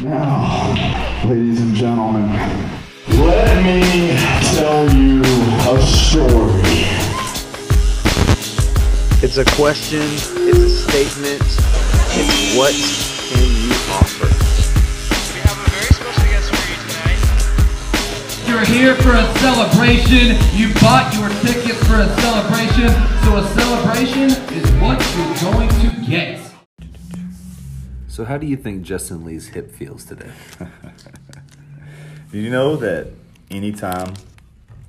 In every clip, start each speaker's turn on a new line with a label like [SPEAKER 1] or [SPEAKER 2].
[SPEAKER 1] Now, ladies and gentlemen, let me tell you a story.
[SPEAKER 2] It's a question, it's a statement, it's what can you offer?
[SPEAKER 3] We have a very special guest for you tonight.
[SPEAKER 4] You're here for a celebration. You bought your ticket for a celebration. So a celebration is what you're going to get.
[SPEAKER 2] So, how do you think Justin Lee's hip feels today?
[SPEAKER 5] Did you know that anytime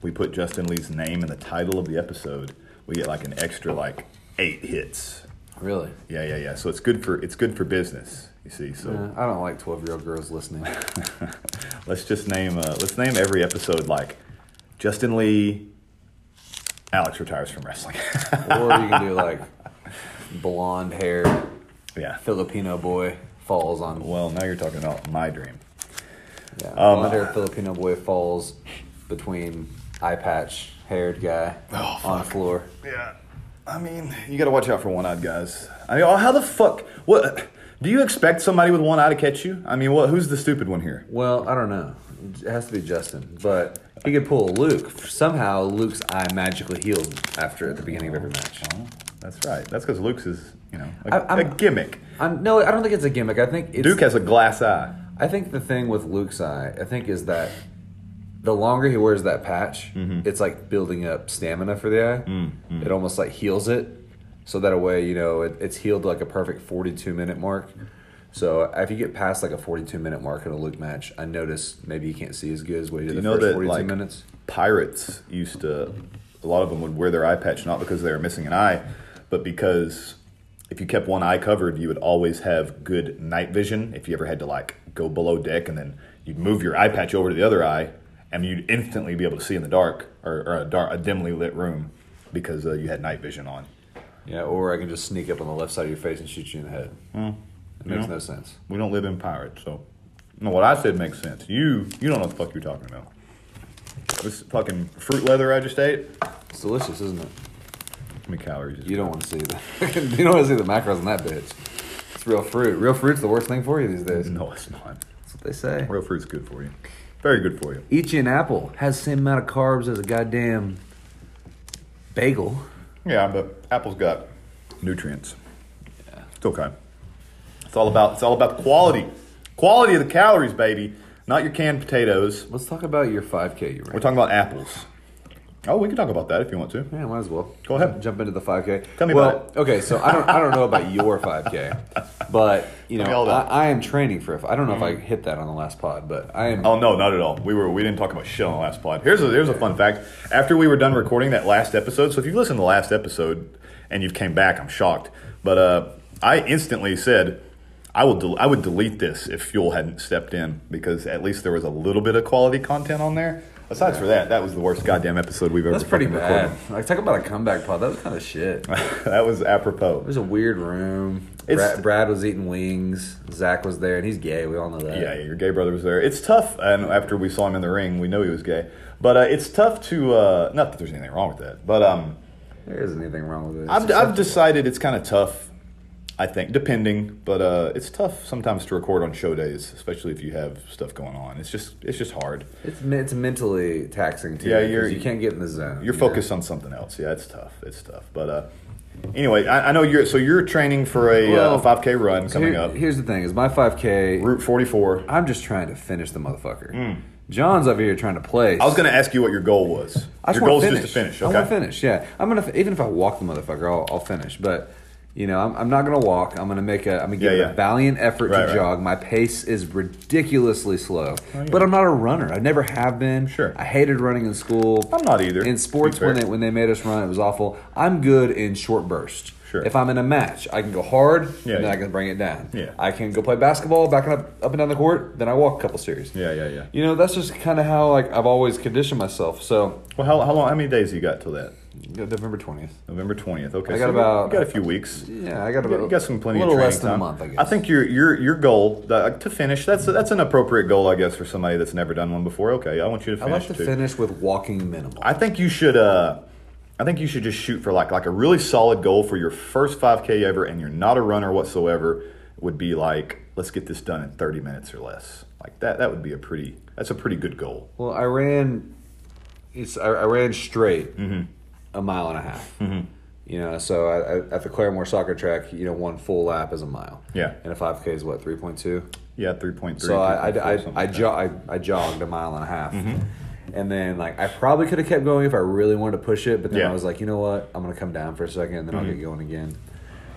[SPEAKER 5] we put Justin Lee's name in the title of the episode, we get like an extra like eight hits.
[SPEAKER 2] Really?
[SPEAKER 5] Yeah, yeah, yeah. So it's good for it's good for business. You see. So
[SPEAKER 2] Uh, I don't like 12 year old girls listening.
[SPEAKER 5] let's just name uh, let's name every episode like Justin Lee. Alex retires from wrestling.
[SPEAKER 2] or you can do like blonde hair
[SPEAKER 5] yeah.
[SPEAKER 2] Filipino boy falls on.
[SPEAKER 5] Well, now you're talking about my dream.
[SPEAKER 2] Yeah,
[SPEAKER 5] Um,
[SPEAKER 2] blonde hair Filipino boy falls between eye patch haired guy
[SPEAKER 5] Oh,
[SPEAKER 2] on the floor.
[SPEAKER 5] Yeah. I mean, you got to watch out for one-eyed guys. I mean, oh, how the fuck? What? Do you expect somebody with one eye to catch you? I mean, what? Who's the stupid one here?
[SPEAKER 2] Well, I don't know. It has to be Justin, but he could pull Luke. Somehow, Luke's eye magically heals after at the beginning of every match.
[SPEAKER 5] Oh, that's right. That's because Luke's is, you know, a,
[SPEAKER 2] I-
[SPEAKER 5] a gimmick.
[SPEAKER 2] I'm, no, I don't think it's a gimmick. I think it's,
[SPEAKER 5] Duke has a glass eye.
[SPEAKER 2] I think the thing with Luke's eye, I think, is that the longer he wears that patch,
[SPEAKER 5] Mm-hmm.
[SPEAKER 2] it's like building up stamina for the eye.
[SPEAKER 5] Mm,
[SPEAKER 2] It almost like heals it, so that a way you know it, it's healed like a perfect forty-two minute mark. So if you get past like a forty-two minute mark in a Luke match, I notice maybe you can't see as good as what you did the
[SPEAKER 5] know
[SPEAKER 2] first
[SPEAKER 5] that
[SPEAKER 2] forty-two
[SPEAKER 5] like
[SPEAKER 2] minutes.
[SPEAKER 5] pirates used to, a lot of them would wear their eye patch not because they were missing an eye, but because if you kept one eye covered, you would always have good night vision. If you ever had to like go below deck and then you'd move your eye patch over to the other eye, and you'd instantly be able to see in the dark or, or a dark, a dimly lit room because uh, you had night vision on.
[SPEAKER 2] Yeah, or I can just sneak up on the left side of your face and shoot you in the head. it makes
[SPEAKER 5] Yeah.
[SPEAKER 2] no sense.
[SPEAKER 5] We don't live in pirates, so no. What I said makes sense. You you don't know what the fuck you're talking about. This fucking fruit leather I just ate.
[SPEAKER 2] It's delicious, isn't it?
[SPEAKER 5] How many calories?
[SPEAKER 2] You don't want to see the you don't want to see the macros in that bitch. It's real fruit. Real fruit's the worst thing for you these days.
[SPEAKER 5] No, it's not.
[SPEAKER 2] That's what they say.
[SPEAKER 5] Real fruit's good for you. Very good for you.
[SPEAKER 2] Eat you an apple. Has the same amount of carbs as a goddamn bagel.
[SPEAKER 5] Yeah, but apple's got nutrients. Yeah. It's okay. It's all about it's all about the quality. Quality of the calories, baby. Not your canned potatoes.
[SPEAKER 2] Let's talk about your 5K you
[SPEAKER 5] We're talking about apples. Oh, we can talk about that if you want to.
[SPEAKER 2] Yeah, might as well.
[SPEAKER 5] Go ahead.
[SPEAKER 2] Jump into the 5K.
[SPEAKER 5] Tell me
[SPEAKER 2] well,
[SPEAKER 5] about it.
[SPEAKER 2] okay, so I don't I don't know about your 5K, but you know I. I am training for. a- I don't know if I hit that on the last pod, but I am.
[SPEAKER 5] Oh no, not at all. We were we didn't talk about shit on the last pod. Here's a here's a fun fact. After we were done recording that last episode, so if you've listened to the last episode and you've came back, I'm shocked. But uh, I instantly said I will del- I would delete this if Fuel hadn't stepped in because at least there was a little bit of quality content on there. Aside for that, that was the worst goddamn episode we've ever.
[SPEAKER 2] That's pretty bad.
[SPEAKER 5] recorded.
[SPEAKER 2] Like talk about a comeback pod. That was kind of shit.
[SPEAKER 5] That was apropos.
[SPEAKER 2] It was a weird room.
[SPEAKER 5] It's-
[SPEAKER 2] Brad, Brad was eating wings. Zach was there, and he's gay. We all know that.
[SPEAKER 5] Yeah, your gay brother was there. It's tough, and after we saw him in the ring, we know he was gay. But uh, it's tough to uh, not that there's anything wrong with that, but um,
[SPEAKER 2] There isn't anything wrong with it. It's
[SPEAKER 5] I've, I've decided it's kind of tough. I think, depending, but uh, it's tough sometimes to record on show days, especially if you have stuff going on. It's just it's just hard.
[SPEAKER 2] It's it's mentally taxing too.
[SPEAKER 5] Yeah, you're-
[SPEAKER 2] you can't get in the zone.
[SPEAKER 5] You're
[SPEAKER 2] you know?
[SPEAKER 5] focused on something else. Yeah, it's tough. It's tough. But uh, anyway, I, I know you're so you're training for a,
[SPEAKER 2] Well,
[SPEAKER 5] uh, 5K run
[SPEAKER 2] So
[SPEAKER 5] coming
[SPEAKER 2] here-
[SPEAKER 5] up.
[SPEAKER 2] Here's the thing: is my 5K.
[SPEAKER 5] Route 44.
[SPEAKER 2] I'm just trying to finish the motherfucker. John's over here trying to.
[SPEAKER 5] Hmm. I was going to ask you what your goal was.
[SPEAKER 2] I just
[SPEAKER 5] your goal is just to finish.
[SPEAKER 2] I
[SPEAKER 5] Okay.
[SPEAKER 2] want to finish. Yeah, I'm gonna even if I walk the motherfucker, I'll, I'll finish. But you know, I'm, I'm not gonna walk. I'm gonna make a. I'm gonna give
[SPEAKER 5] Yeah, yeah.
[SPEAKER 2] a valiant effort
[SPEAKER 5] Right,
[SPEAKER 2] to
[SPEAKER 5] right.
[SPEAKER 2] jog. My pace is ridiculously slow, oh, but I'm not a runner. I never have been.
[SPEAKER 5] Sure.
[SPEAKER 2] I hated running in school.
[SPEAKER 5] I'm not either,
[SPEAKER 2] In sports, when they when they made us run, it was awful. I'm good in short bursts.
[SPEAKER 5] Sure.
[SPEAKER 2] If I'm in a match, I can go hard,
[SPEAKER 5] Yeah,
[SPEAKER 2] and then
[SPEAKER 5] yeah.
[SPEAKER 2] I can bring it down.
[SPEAKER 5] Yeah.
[SPEAKER 2] I can go play basketball, backing up up and down the court. Then I walk a couple series.
[SPEAKER 5] Yeah, yeah, yeah.
[SPEAKER 2] You know, that's just kind of how like I've always conditioned myself. So
[SPEAKER 5] Well, how, how long? How many days you got till that?
[SPEAKER 2] November twentieth.
[SPEAKER 5] November 20th. Okay.
[SPEAKER 2] I got
[SPEAKER 5] so
[SPEAKER 2] about-
[SPEAKER 5] you got a few weeks.
[SPEAKER 2] Yeah, I got about
[SPEAKER 5] you got some plenty
[SPEAKER 2] a little
[SPEAKER 5] of
[SPEAKER 2] less than
[SPEAKER 5] time.
[SPEAKER 2] a month. I guess.
[SPEAKER 5] I think your your your goal uh, to finish that's that's an appropriate goal, I guess, for somebody that's never done one before. Okay, I want you to finish, I
[SPEAKER 2] like to
[SPEAKER 5] too.
[SPEAKER 2] finish with walking minimal.
[SPEAKER 5] I think you should. Uh, I think you should just shoot for like like a really solid goal for your first 5K ever, and you're not a runner whatsoever. Would be like let's get this done in 30 minutes or less. Like that, that would be a pretty, that's a pretty good goal.
[SPEAKER 2] Well, I ran. It's I, I ran straight a mile and a half. Mm-hmm. You know, so I, I, at the Claremore soccer track, you know, one full lap is a mile.
[SPEAKER 5] Yeah.
[SPEAKER 2] and a five k is what three point two.
[SPEAKER 5] Yeah, 3.3.
[SPEAKER 2] So I I,
[SPEAKER 5] 3.4,
[SPEAKER 2] I,
[SPEAKER 5] something
[SPEAKER 2] I,
[SPEAKER 5] like that.
[SPEAKER 2] jo- I, I jogged a mile and a half. Mm-hmm. And then like I probably could have kept going if I really wanted to push it, but then
[SPEAKER 5] Yeah.
[SPEAKER 2] I was like, you know what? I'm gonna come down for a second and then I'll get mm-hmm. going again.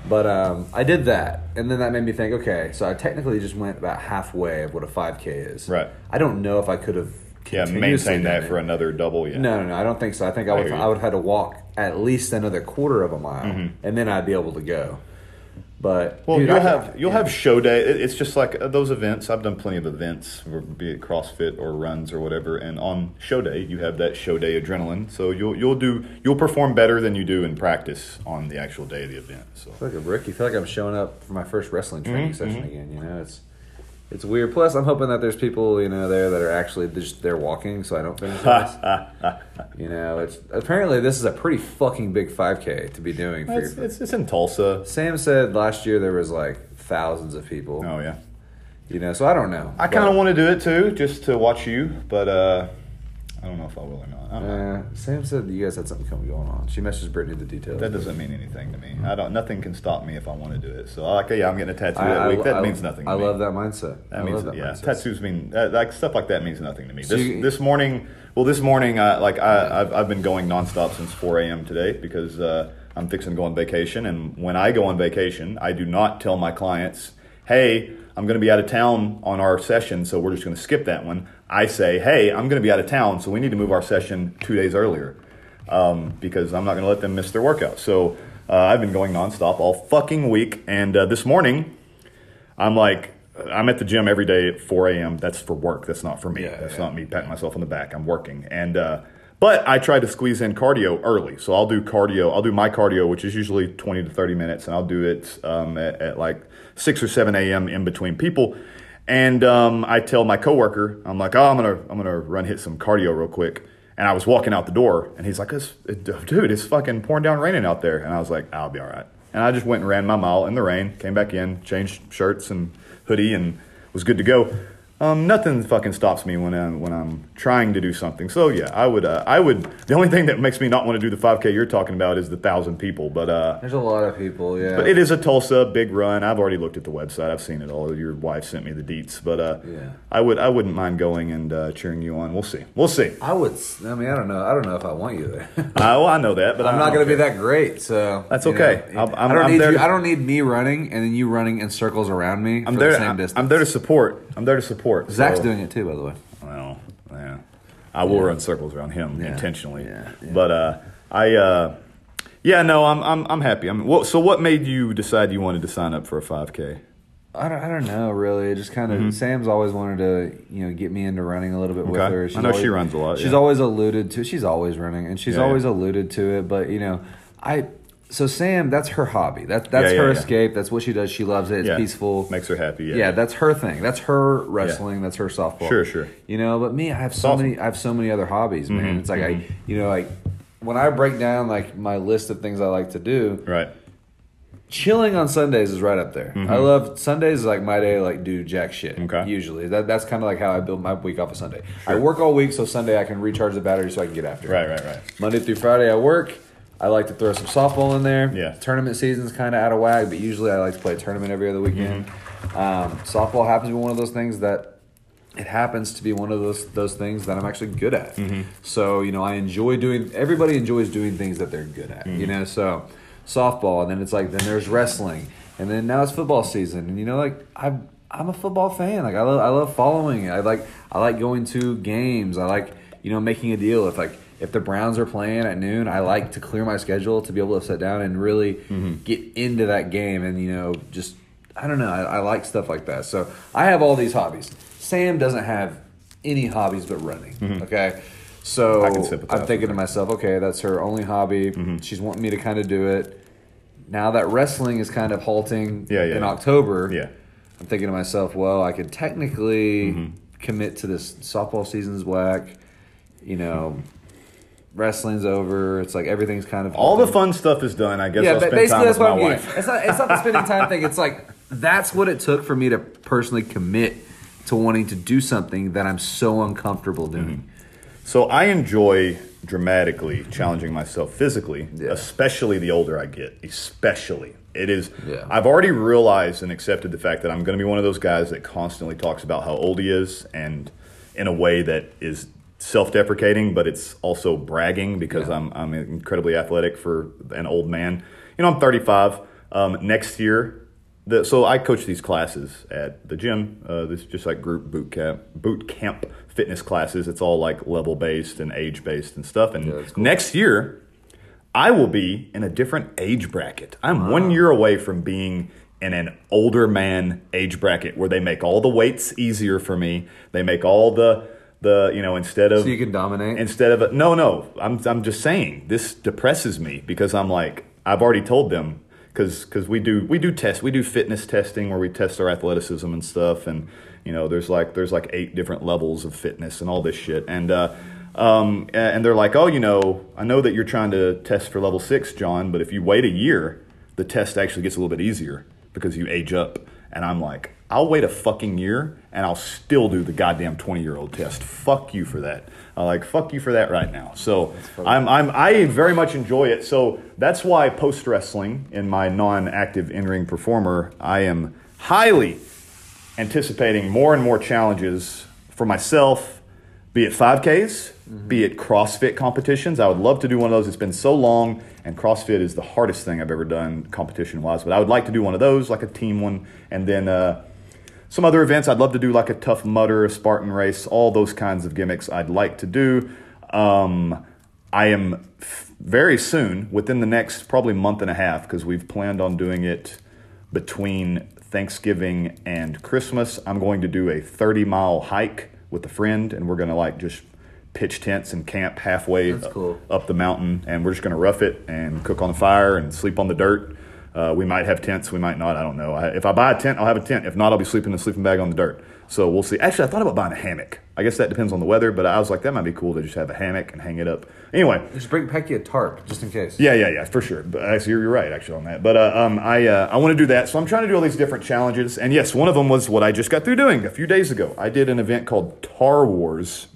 [SPEAKER 2] But um, I did that, and then that made me think. Okay, so I technically just went about halfway of what a 5K is.
[SPEAKER 5] Right.
[SPEAKER 2] I don't know if I could have.
[SPEAKER 5] Yeah, maintain that for another double. Yeah.
[SPEAKER 2] No, no, no. I don't think so. I think I
[SPEAKER 5] I
[SPEAKER 2] would.
[SPEAKER 5] you.
[SPEAKER 2] I would have had to walk at least another quarter of a mile,
[SPEAKER 5] Mm-hmm.
[SPEAKER 2] and then I'd be able to go. But
[SPEAKER 5] Well,
[SPEAKER 2] dude,
[SPEAKER 5] you'll
[SPEAKER 2] I-
[SPEAKER 5] have you'll
[SPEAKER 2] yeah.
[SPEAKER 5] have show day. It's just like uh, those events. I've done plenty of events, be it CrossFit or runs or whatever. And on show day, you have that show day adrenaline. So you'll you'll do you'll perform better than you do in practice on the actual day of the event. So
[SPEAKER 2] I feel like a rookie. I feel like I'm showing up for my first wrestling training
[SPEAKER 5] Mm-hmm,
[SPEAKER 2] session again. You know, it's it's weird. Plus, I'm hoping that there's people you know there that are actually just they're walking, so I don't finish this. you know, it's apparently this is a pretty fucking big 5K to be doing. For
[SPEAKER 5] it's,
[SPEAKER 2] your,
[SPEAKER 5] it's, it's in Tulsa.
[SPEAKER 2] Sam said last year there was like thousands of people.
[SPEAKER 5] Oh yeah.
[SPEAKER 2] You know, so I don't know.
[SPEAKER 5] I kind of want to do it too, just to watch you, but uh, I don't know if I will or not.
[SPEAKER 2] Uh, Sam said you guys had something coming going on. She messaged Brittany the details.
[SPEAKER 5] That doesn't mean anything to me. I don't. Nothing can stop me if I want to do it. So, like, yeah, I'm getting a tattoo
[SPEAKER 2] I-
[SPEAKER 5] that
[SPEAKER 2] I-
[SPEAKER 5] week. That
[SPEAKER 2] I-
[SPEAKER 5] means nothing. To
[SPEAKER 2] I
[SPEAKER 5] me.
[SPEAKER 2] love that mindset.
[SPEAKER 5] That
[SPEAKER 2] I
[SPEAKER 5] means
[SPEAKER 2] love that
[SPEAKER 5] yeah.
[SPEAKER 2] mindset.
[SPEAKER 5] Tattoos mean uh, like stuff like that means nothing to me.
[SPEAKER 2] So
[SPEAKER 5] This
[SPEAKER 2] you-
[SPEAKER 5] this morning, well, this morning, uh, like I, I've I've been going nonstop since 4 a.m. today because uh, I'm fixing to go on vacation. And when I go on vacation, I do not tell my clients, "Hey, I'm going to be out of town on our session, so we're just going to skip that one." I say, "Hey, I'm going to be out of town, so we need to move our session two days earlier." um, because I'm not going to let them miss their workout. So uh, I've been going nonstop all fucking week, and uh, this morning I'm like, I'm at the gym every day at 4 a.m. That's for work. That's not for me.
[SPEAKER 2] Yeah,
[SPEAKER 5] That's
[SPEAKER 2] yeah.
[SPEAKER 5] not me patting myself on the back. I'm working, and uh, but I try to squeeze in cardio early. So I'll do cardio. I'll do my cardio, which is usually 20 to 30 minutes, and I'll do it um, at, at like 6 or 7 a.m. in between people. And um, I tell my coworker, I'm like, oh, I'm gonna I'm gonna run hit some cardio real quick. And I was walking out the door, and he's like, "Dude, it's fucking pouring down raining out there." And I was like, "I'll be all right." And I just went and ran my mile in the rain, came back in, changed shirts and hoodie, and was good to go. Um, nothing fucking stops me when I'm when I'm trying to do something. So yeah, I would uh, I would. The only thing that makes me not want to do the 5K you're talking about is the thousand people, but uh,
[SPEAKER 2] There's a lot of people. Yeah.
[SPEAKER 5] but it is a Tulsa big run. I've already looked at the website. I've seen it all. Your wife sent me the deets, but uh,
[SPEAKER 2] Yeah.
[SPEAKER 5] I would I wouldn't mind going and uh, cheering you on. We'll see. We'll see.
[SPEAKER 2] I would. I mean, I don't know. I don't know if I want you there.
[SPEAKER 5] Uh, well, I know that, but
[SPEAKER 2] I'm not going to be that great. So
[SPEAKER 5] That's okay.
[SPEAKER 2] know,
[SPEAKER 5] I'm- I'm-
[SPEAKER 2] I don't
[SPEAKER 5] I'm
[SPEAKER 2] need
[SPEAKER 5] there
[SPEAKER 2] you. I don't need me running and then you running in circles around me
[SPEAKER 5] I'm
[SPEAKER 2] for
[SPEAKER 5] there.
[SPEAKER 2] the same
[SPEAKER 5] I'm,
[SPEAKER 2] distance.
[SPEAKER 5] I'm there to support. I'm there to support.
[SPEAKER 2] Zach's
[SPEAKER 5] so-
[SPEAKER 2] doing it too, by the way.
[SPEAKER 5] Well, yeah. I will run circles around him
[SPEAKER 2] Yeah.
[SPEAKER 5] intentionally.
[SPEAKER 2] Yeah, yeah.
[SPEAKER 5] But uh, I, uh, yeah, no, I'm, I'm, I'm happy. I'm. Well, so, what made you decide you wanted to sign up for a 5K?
[SPEAKER 2] I don't, I don't know really. It just kind of Sam's always wanted to you know get me into running a little bit with
[SPEAKER 5] Mm-hmm. Okay.
[SPEAKER 2] her.
[SPEAKER 5] I
[SPEAKER 2] She's
[SPEAKER 5] know she runs a lot,
[SPEAKER 2] She's
[SPEAKER 5] yeah.
[SPEAKER 2] always alluded to. She's always running, and she's
[SPEAKER 5] Yeah,
[SPEAKER 2] always
[SPEAKER 5] yeah.
[SPEAKER 2] alluded to it. But you know, I so Sam, that's her hobby. That that's
[SPEAKER 5] Yeah, yeah,
[SPEAKER 2] her
[SPEAKER 5] yeah.
[SPEAKER 2] escape. That's what she does. She loves it. It's peaceful.
[SPEAKER 5] Makes her happy. Yeah.
[SPEAKER 2] Yeah, that's her thing. That's her wrestling. That's her softball.
[SPEAKER 5] Sure, sure.
[SPEAKER 2] You know, but me, I have so.
[SPEAKER 5] Mm-hmm,
[SPEAKER 2] many. I have so many other hobbies, man. It's like I, you know, like when I break down like my list of things I like to do,
[SPEAKER 5] right.
[SPEAKER 2] chilling on Sundays is right up there. I love Sundays is like my day to like do jack shit.
[SPEAKER 5] Mm-hmm. Okay.
[SPEAKER 2] Usually that that's kind of like how I build my week off of Sunday. I work all week, so Sunday I can recharge the battery so I can get after. it.
[SPEAKER 5] Right, right, right.
[SPEAKER 2] Monday through Friday I work. I like to throw some softball in there.
[SPEAKER 5] Yeah.
[SPEAKER 2] Tournament season's kind of out of whack, but usually I like to play a tournament every other weekend.
[SPEAKER 5] Mm-hmm.
[SPEAKER 2] Um, softball happens to be one of those things that it happens to be one of those those things that I'm actually good at.
[SPEAKER 5] Mm-hmm.
[SPEAKER 2] So you know, I enjoy doing. Everybody enjoys doing things that they're good at.
[SPEAKER 5] Mm-hmm.
[SPEAKER 2] You know, so softball, and then it's like then there's wrestling, and then now it's football season, and you know, like I'm I'm a football fan. Like I love I love following it. I like I like going to games. I like you know making a deal if like. If the Browns are playing at noon, I like to clear my schedule to be able to sit down and really
[SPEAKER 5] Mm-hmm.
[SPEAKER 2] get into that game and you know just I don't know. I, I like stuff like that. So I have all these hobbies. Sam doesn't have any hobbies but running. Okay. So
[SPEAKER 5] Mm-hmm. Can sympathize
[SPEAKER 2] I'm thinking to myself, okay, that's her only hobby.
[SPEAKER 5] Mm-hmm.
[SPEAKER 2] She's wanting me to kind of do it. Now that wrestling is kind of halting
[SPEAKER 5] Yeah, yeah,
[SPEAKER 2] in
[SPEAKER 5] yeah.
[SPEAKER 2] October,
[SPEAKER 5] Yeah.
[SPEAKER 2] I'm thinking to myself, well, I could technically
[SPEAKER 5] Mm-hmm.
[SPEAKER 2] commit to this softball season's whack. You know, wrestling's over. It's like everything's kind of
[SPEAKER 5] All the fun stuff is done. I guess
[SPEAKER 2] Yeah,
[SPEAKER 5] I'll
[SPEAKER 2] but
[SPEAKER 5] spend
[SPEAKER 2] basically
[SPEAKER 5] time
[SPEAKER 2] that's what I'm
[SPEAKER 5] wife.
[SPEAKER 2] getting. It's not. It's not the spending time thing. It's like that's what it took for me to personally commit to wanting to do something that I'm so uncomfortable doing. Mm-hmm.
[SPEAKER 5] So I enjoy dramatically challenging myself physically,
[SPEAKER 2] Yeah.
[SPEAKER 5] especially the older I get. Especially. It is
[SPEAKER 2] Yeah.
[SPEAKER 5] I've already realized and accepted the fact that I'm going to be one of those guys that constantly talks about how old he is and in a way that is self-deprecating but it's also bragging because
[SPEAKER 2] Yeah.
[SPEAKER 5] I'm I'm incredibly athletic for an old man. You know, I'm 35. Um, next year the, so I coach these classes at the gym. Uh, this is just like group boot camp, boot camp fitness classes. It's all like level based and age based and stuff. And
[SPEAKER 2] Yeah, cool.
[SPEAKER 5] next year, I will be in a different age bracket. I'm one year away from being in an older man age bracket where they make all the weights easier for me. They make all the the you know instead of
[SPEAKER 2] So you can dominate.
[SPEAKER 5] instead of a, no no. I'm I'm just saying this depresses me because I'm like I've already told them because because we do we do test we do fitness testing where we test our athleticism and stuff. And you know there's like there's like eight different levels of fitness and all this shit. And uh, um, and they're like oh you know I know that you're trying to test for level six John but if you wait a year the test actually gets a little bit easier because you age up. And I'm like I'll wait a fucking year and I'll still do the goddamn 20 year old test. Fuck you for that. I like fuck you for that right now. So I'm, I'm I very much enjoy it. So that's why post wrestling in my non-active in-ring performer, I am highly anticipating more and more challenges for myself, be it 5Ks, be it CrossFit competitions. I would love to do one of those. It's been so long, and CrossFit is the hardest thing I've ever done competition wise. But I would like to do one of those, like a team one, and then uh, some other events. I'd love to do like a Tough Mudder, a Spartan race, all those kinds of gimmicks I'd like to do. Um, I am f- very soon, within the next probably month and a half, because we've planned on doing it between Thanksgiving and Christmas. I'm going to do a 30 mile hike with a friend, and we're going to like just pitch tents and camp halfway
[SPEAKER 2] cool.
[SPEAKER 5] up the mountain, and we're just going to rough it and cook on the fire and sleep on the dirt. Uh, we might have tents, we might not. I don't know. I, if I buy a tent, I'll have a tent. If not, I'll be sleeping in a sleeping bag on the dirt. So we'll see. Actually, I thought about buying a hammock. I guess that depends on the weather, but I was like, that might be cool to just have a hammock and hang it up. Anyway,
[SPEAKER 2] Just bring pack you a tarp just in case.
[SPEAKER 5] yeah, yeah, yeah, for sure. But actually, you're, you're right actually on that. But uh, um, I uh, I want to do that, so I'm trying to do all these different challenges. And yes, one of them was what I just got through doing a few days ago. I did an event called Tar Wars,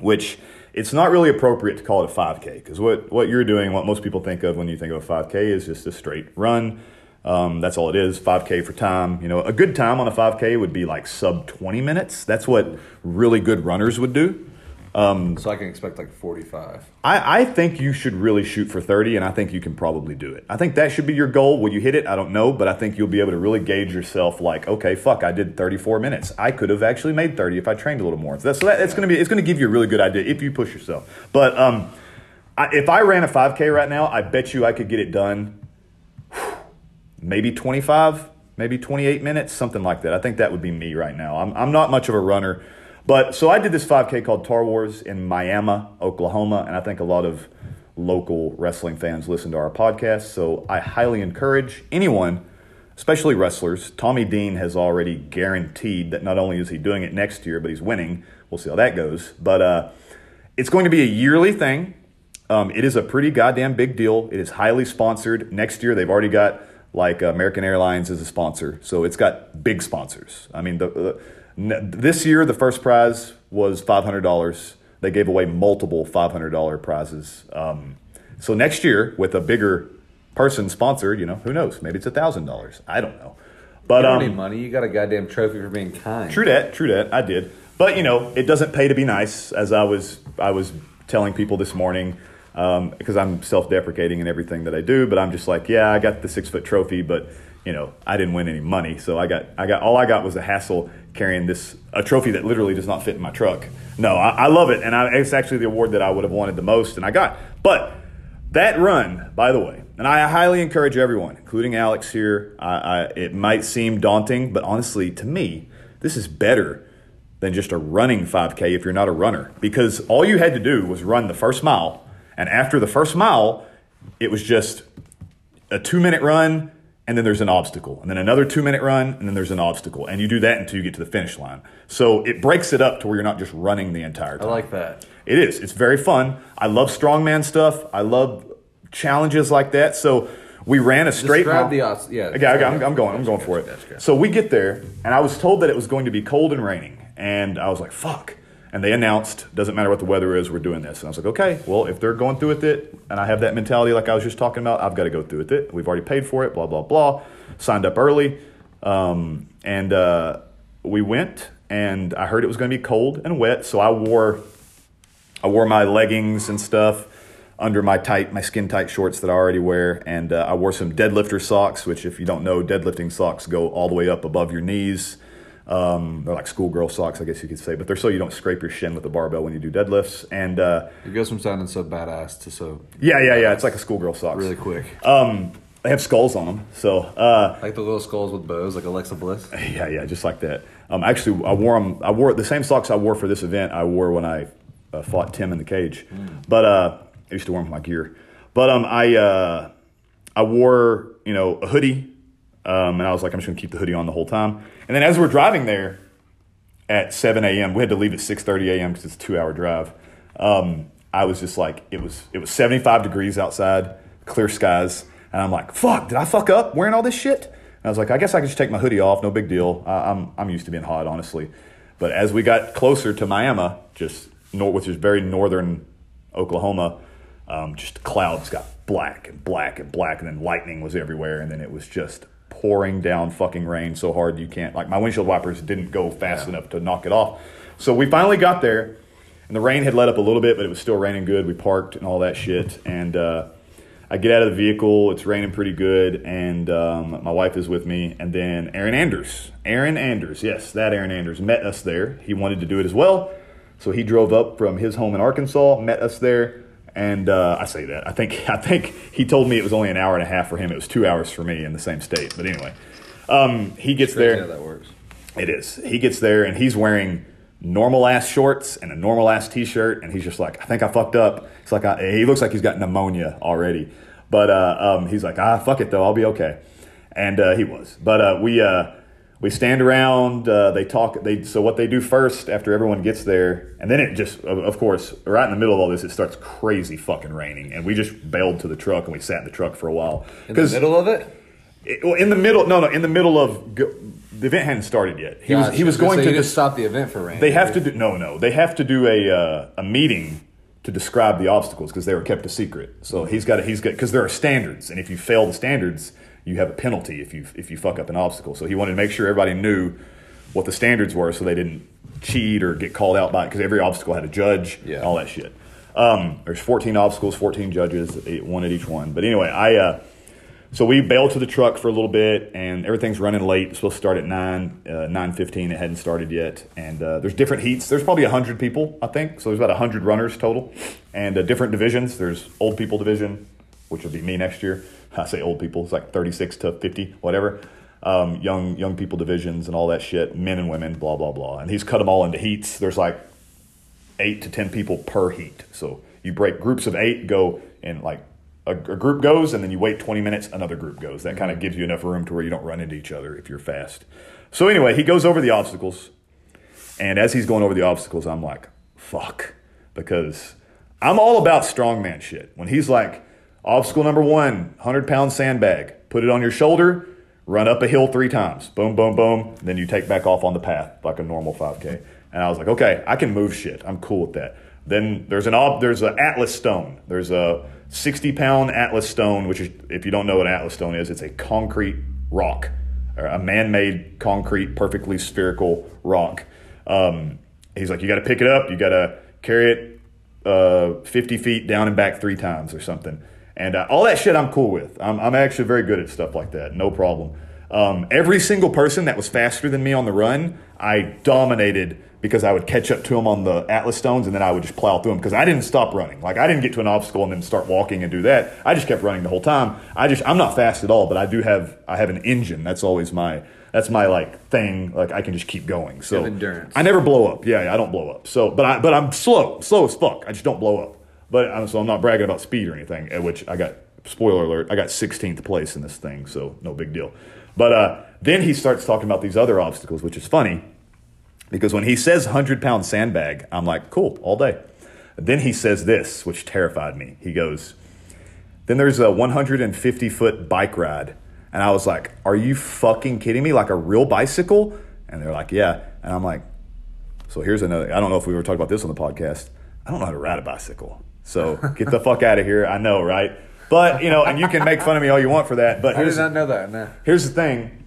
[SPEAKER 5] which it's not really appropriate to call it a 5K because what what you're doing, what most people think of when you think of a 5K, is just a straight run. Um, that's all it is. 5K for time. You know, a good time on a 5K would be like sub 20 minutes. That's what really good runners would do.
[SPEAKER 2] So I can expect like 45.
[SPEAKER 5] I, I think you should really shoot for 30, and I think you can probably do it. I think that should be your goal. Will you hit it? I don't know, but I think you'll be able to really gauge yourself like, okay, fuck, I did 34 minutes. I could have actually made 30 if I trained a little more. So that's, so that, it's going to be, it's going to give you a really good idea if you push yourself. But um, I, if I ran a 5K right now, I bet you I could get it done maybe 25, maybe 28 minutes, something like that. I think that would be me right now. I'm, I'm not much of a runner. But so I did this 5K called Tar Wars in Miami, Oklahoma, and I think a lot of local wrestling fans listen to our podcast. So I highly encourage anyone, especially wrestlers. Tommy Dean has already guaranteed that not only is he doing it next year, but he's winning. We'll see how that goes. But uh, it's going to be a yearly thing. Um, it is a pretty goddamn big deal. It is highly sponsored. Next year, they've already got like American Airlines as a sponsor, so it's got big sponsors. I mean, the, the n- this year the first prize was five hundred dollars. They gave away multiple five hundred dollar prizes. Um, so next year, with a bigger person sponsored, you know, who knows? Maybe it's a thousand dollars. I don't know. But
[SPEAKER 2] You don't
[SPEAKER 5] um,
[SPEAKER 2] need money. You got a goddamn trophy for being kind.
[SPEAKER 5] True that, true that. I did, but you know, it doesn't pay to be nice. As I was, I was telling people this morning, um, because I'm self-deprecating in everything that I do. But I'm just like, yeah, I got the six-foot trophy, but you know, I didn't win any money. So I got, I got, all I got was a hassle carrying this a trophy that literally does not fit in my truck. No, I, I love it, and I, it's actually the award that I would have wanted the most, and I got. But that run, by the way, and I highly encourage everyone, including Alex here. I, I, it might seem daunting, but honestly, to me, this is better than just a running 5K if you're not a runner. Because all you had to do was run the first mile, and after the first mile, it was just a two minute run, and then there's an obstacle, and then another two minute run, and then there's an obstacle. And you do that until you get to the finish line. So it breaks it up to where you're not just running the entire time.
[SPEAKER 2] I like that.
[SPEAKER 5] It is. It's very fun. I love strongman stuff. I love challenges like that. So We ran a straight
[SPEAKER 2] Describe
[SPEAKER 5] mile.
[SPEAKER 2] the odds- yeah.
[SPEAKER 5] Okay, okay, I'm, I'm going. I'm going for it. So we get there, and I was told that it was going to be cold and raining, and I was like, "Fuck!" And they announced, "Doesn't matter what the weather is, we're doing this." And I was like, "Okay, well, if they're going through with it, and I have that mentality like I was just talking about, I've got to go through with it. We've already paid for it. Blah blah blah. Signed up early, um, and uh, we went, and I heard it was going to be cold and wet, so I wore I wore my leggings and stuff under my tight, my skin tight shorts that I already wear, and uh, I wore some deadlifter socks, which, if you don't know, deadlifting socks go all the way up above your knees. Um, they're like schoolgirl socks, I guess you could say, but they're so you don't scrape your shin with the barbell when you do deadlifts. And uh,
[SPEAKER 2] It goes from sounding so badass to so
[SPEAKER 5] yeah, yeah, yeah, it's like a schoolgirl socks.
[SPEAKER 2] really quick.
[SPEAKER 5] Um, they have skulls on them, so uh,
[SPEAKER 2] like the little skulls with bows, like Alexa Bliss.
[SPEAKER 5] Yeah, yeah, just like that. Um, actually, I wore them. I wore the same socks I wore for this event. I wore when I uh, fought Tim in the cage, but uh, I used to wear them with my gear. But um, I uh, I wore you know a hoodie, um, and I was like, I'm just gonna keep the hoodie on the whole time. And then as we're driving there at 7 a.m., we had to leave at 6:30 a.m. because it's a two-hour drive. Um, I was just like, it was it was 75 degrees outside, clear skies, and I'm like, fuck, did I fuck up wearing all this shit? And I was like, I guess I could just take my hoodie off, no big deal. I, I'm I'm used to being hot, honestly. But as we got closer to Miami, just nor- which is very northern Oklahoma, um, just clouds got black and black and black, and then lightning was everywhere, and then it was just pouring down fucking rain so hard you can't like my windshield wipers didn't go fast enough to knock it off. So we finally got there, and the rain had let up a little bit, but it was still raining good. We parked and all that shit, and uh, I get out of the vehicle. It's raining pretty good, and um, my wife is with me. And then Aaron Anders, Aaron Anders, yes, that Aaron Anders met us there. He wanted to do it as well, so he drove up from his home in Arkansas, met us there. And uh, I say that I think I think he told me it was only an hour and a half for him. It was two hours for me in the same state. But anyway, um, he gets there.
[SPEAKER 2] Yeah, that works.
[SPEAKER 5] It is. He gets there and he's wearing normal ass shorts and a normal ass t shirt, and he's just like, I think I fucked up. It's like I, he looks like he's got pneumonia already, but uh, um, he's like, ah, fuck it though, I'll be okay, and uh, he was. But uh, we uh, we stand around. Uh, they talk. They so what they do first after everyone gets there, and then it just, of, course, right in the middle of all this, it starts crazy fucking raining, and we just bailed to the truck and we sat in the truck for a while
[SPEAKER 2] In the middle of it?
[SPEAKER 5] it- well, in the middle, no, no, in the middle of go, the event hadn't started yet. He was he was going to
[SPEAKER 2] just stop the event for rain.
[SPEAKER 5] They have to do no, no. They have to do a uh, a meeting to describe the obstacles because they were kept a secret. So he's got he's got because there are standards, and if you fail the standards, you have a penalty if you if you fuck up an obstacle. So he wanted to make sure everybody knew what the standards were, so they didn't cheat or get called out by it because every obstacle had a judge,
[SPEAKER 2] Yeah.
[SPEAKER 5] all that shit. Um, there's 14 obstacles, 14 judges, eight, one at each one. But anyway, I. Uh, so we bailed to the truck for a little bit, and everything's running late. It's supposed to start at nine, uh, nine fifteen. It hadn't started yet, and uh, there's different heats. There's probably hundred people, I think. So there's about hundred runners total, and uh, different divisions. There's old people division, which will be me next year. I say old people. It's like thirty six to fifty, whatever. Um, young young people divisions and all that shit. Men and women, blah blah blah. And he's cut them all into heats. There's like eight to ten people per heat. So you break groups of eight, go and like a, a group goes, and then you wait 20 minutes, another group goes. That kind of gives you enough room to where you don't run into each other if you're fast. So anyway, he goes over the obstacles, and as he's going over the obstacles, I'm like, fuck, because I'm all about strongman shit. When he's like, obstacle number one, 100 pound sandbag, put it on your shoulder, run up a hill three times, boom, boom, boom, then you take back off on the path like a normal 5K. And I was like, okay, I can move shit. I'm cool with that. Then there's an ob- there's an Atlas stone. There's a 60 pound Atlas stone, which is if you don't know what Atlas stone is, it's a concrete rock, a man-made concrete, perfectly spherical rock. Um, he's like, you got to pick it up, you got to carry it uh, 50 feet down and back three times or something. And uh, all that shit I'm cool with. I'm, I'm actually very good at stuff like that. No problem. Um, every single person that was faster than me on the run, I dominated because I would catch up to them on the Atlas stones and then I would just plow through them because I didn't stop running. Like I didn't get to an obstacle and then start walking and do that. I just kept running the whole time. I just I'm not fast at all, but I do have I have an engine. That's always my that's my like thing. Like I can just keep going. So
[SPEAKER 2] endurance.
[SPEAKER 5] I never blow up. Yeah, yeah, I don't blow up. So, but I but I'm slow, slow as fuck. I just don't blow up. But I'm, so I'm not bragging about speed or anything. At which I got spoiler alert. I got 16th place in this thing, so no big deal. But uh, then he starts talking about these other obstacles, which is funny because when he says 100 pound sandbag, I'm like, cool, all day. Then he says this, which terrified me. He goes, Then there's a 150 foot bike ride. And I was like, Are you fucking kidding me? Like a real bicycle? And they're like, Yeah. And I'm like, So here's another. I don't know if we were talking about this on the podcast. I don't know how to ride a bicycle. So get the fuck out of here. I know, right? But, you know, and you can make fun of me all you want for that. But
[SPEAKER 2] I
[SPEAKER 5] here's
[SPEAKER 2] did not know that. No.
[SPEAKER 5] Here's the thing.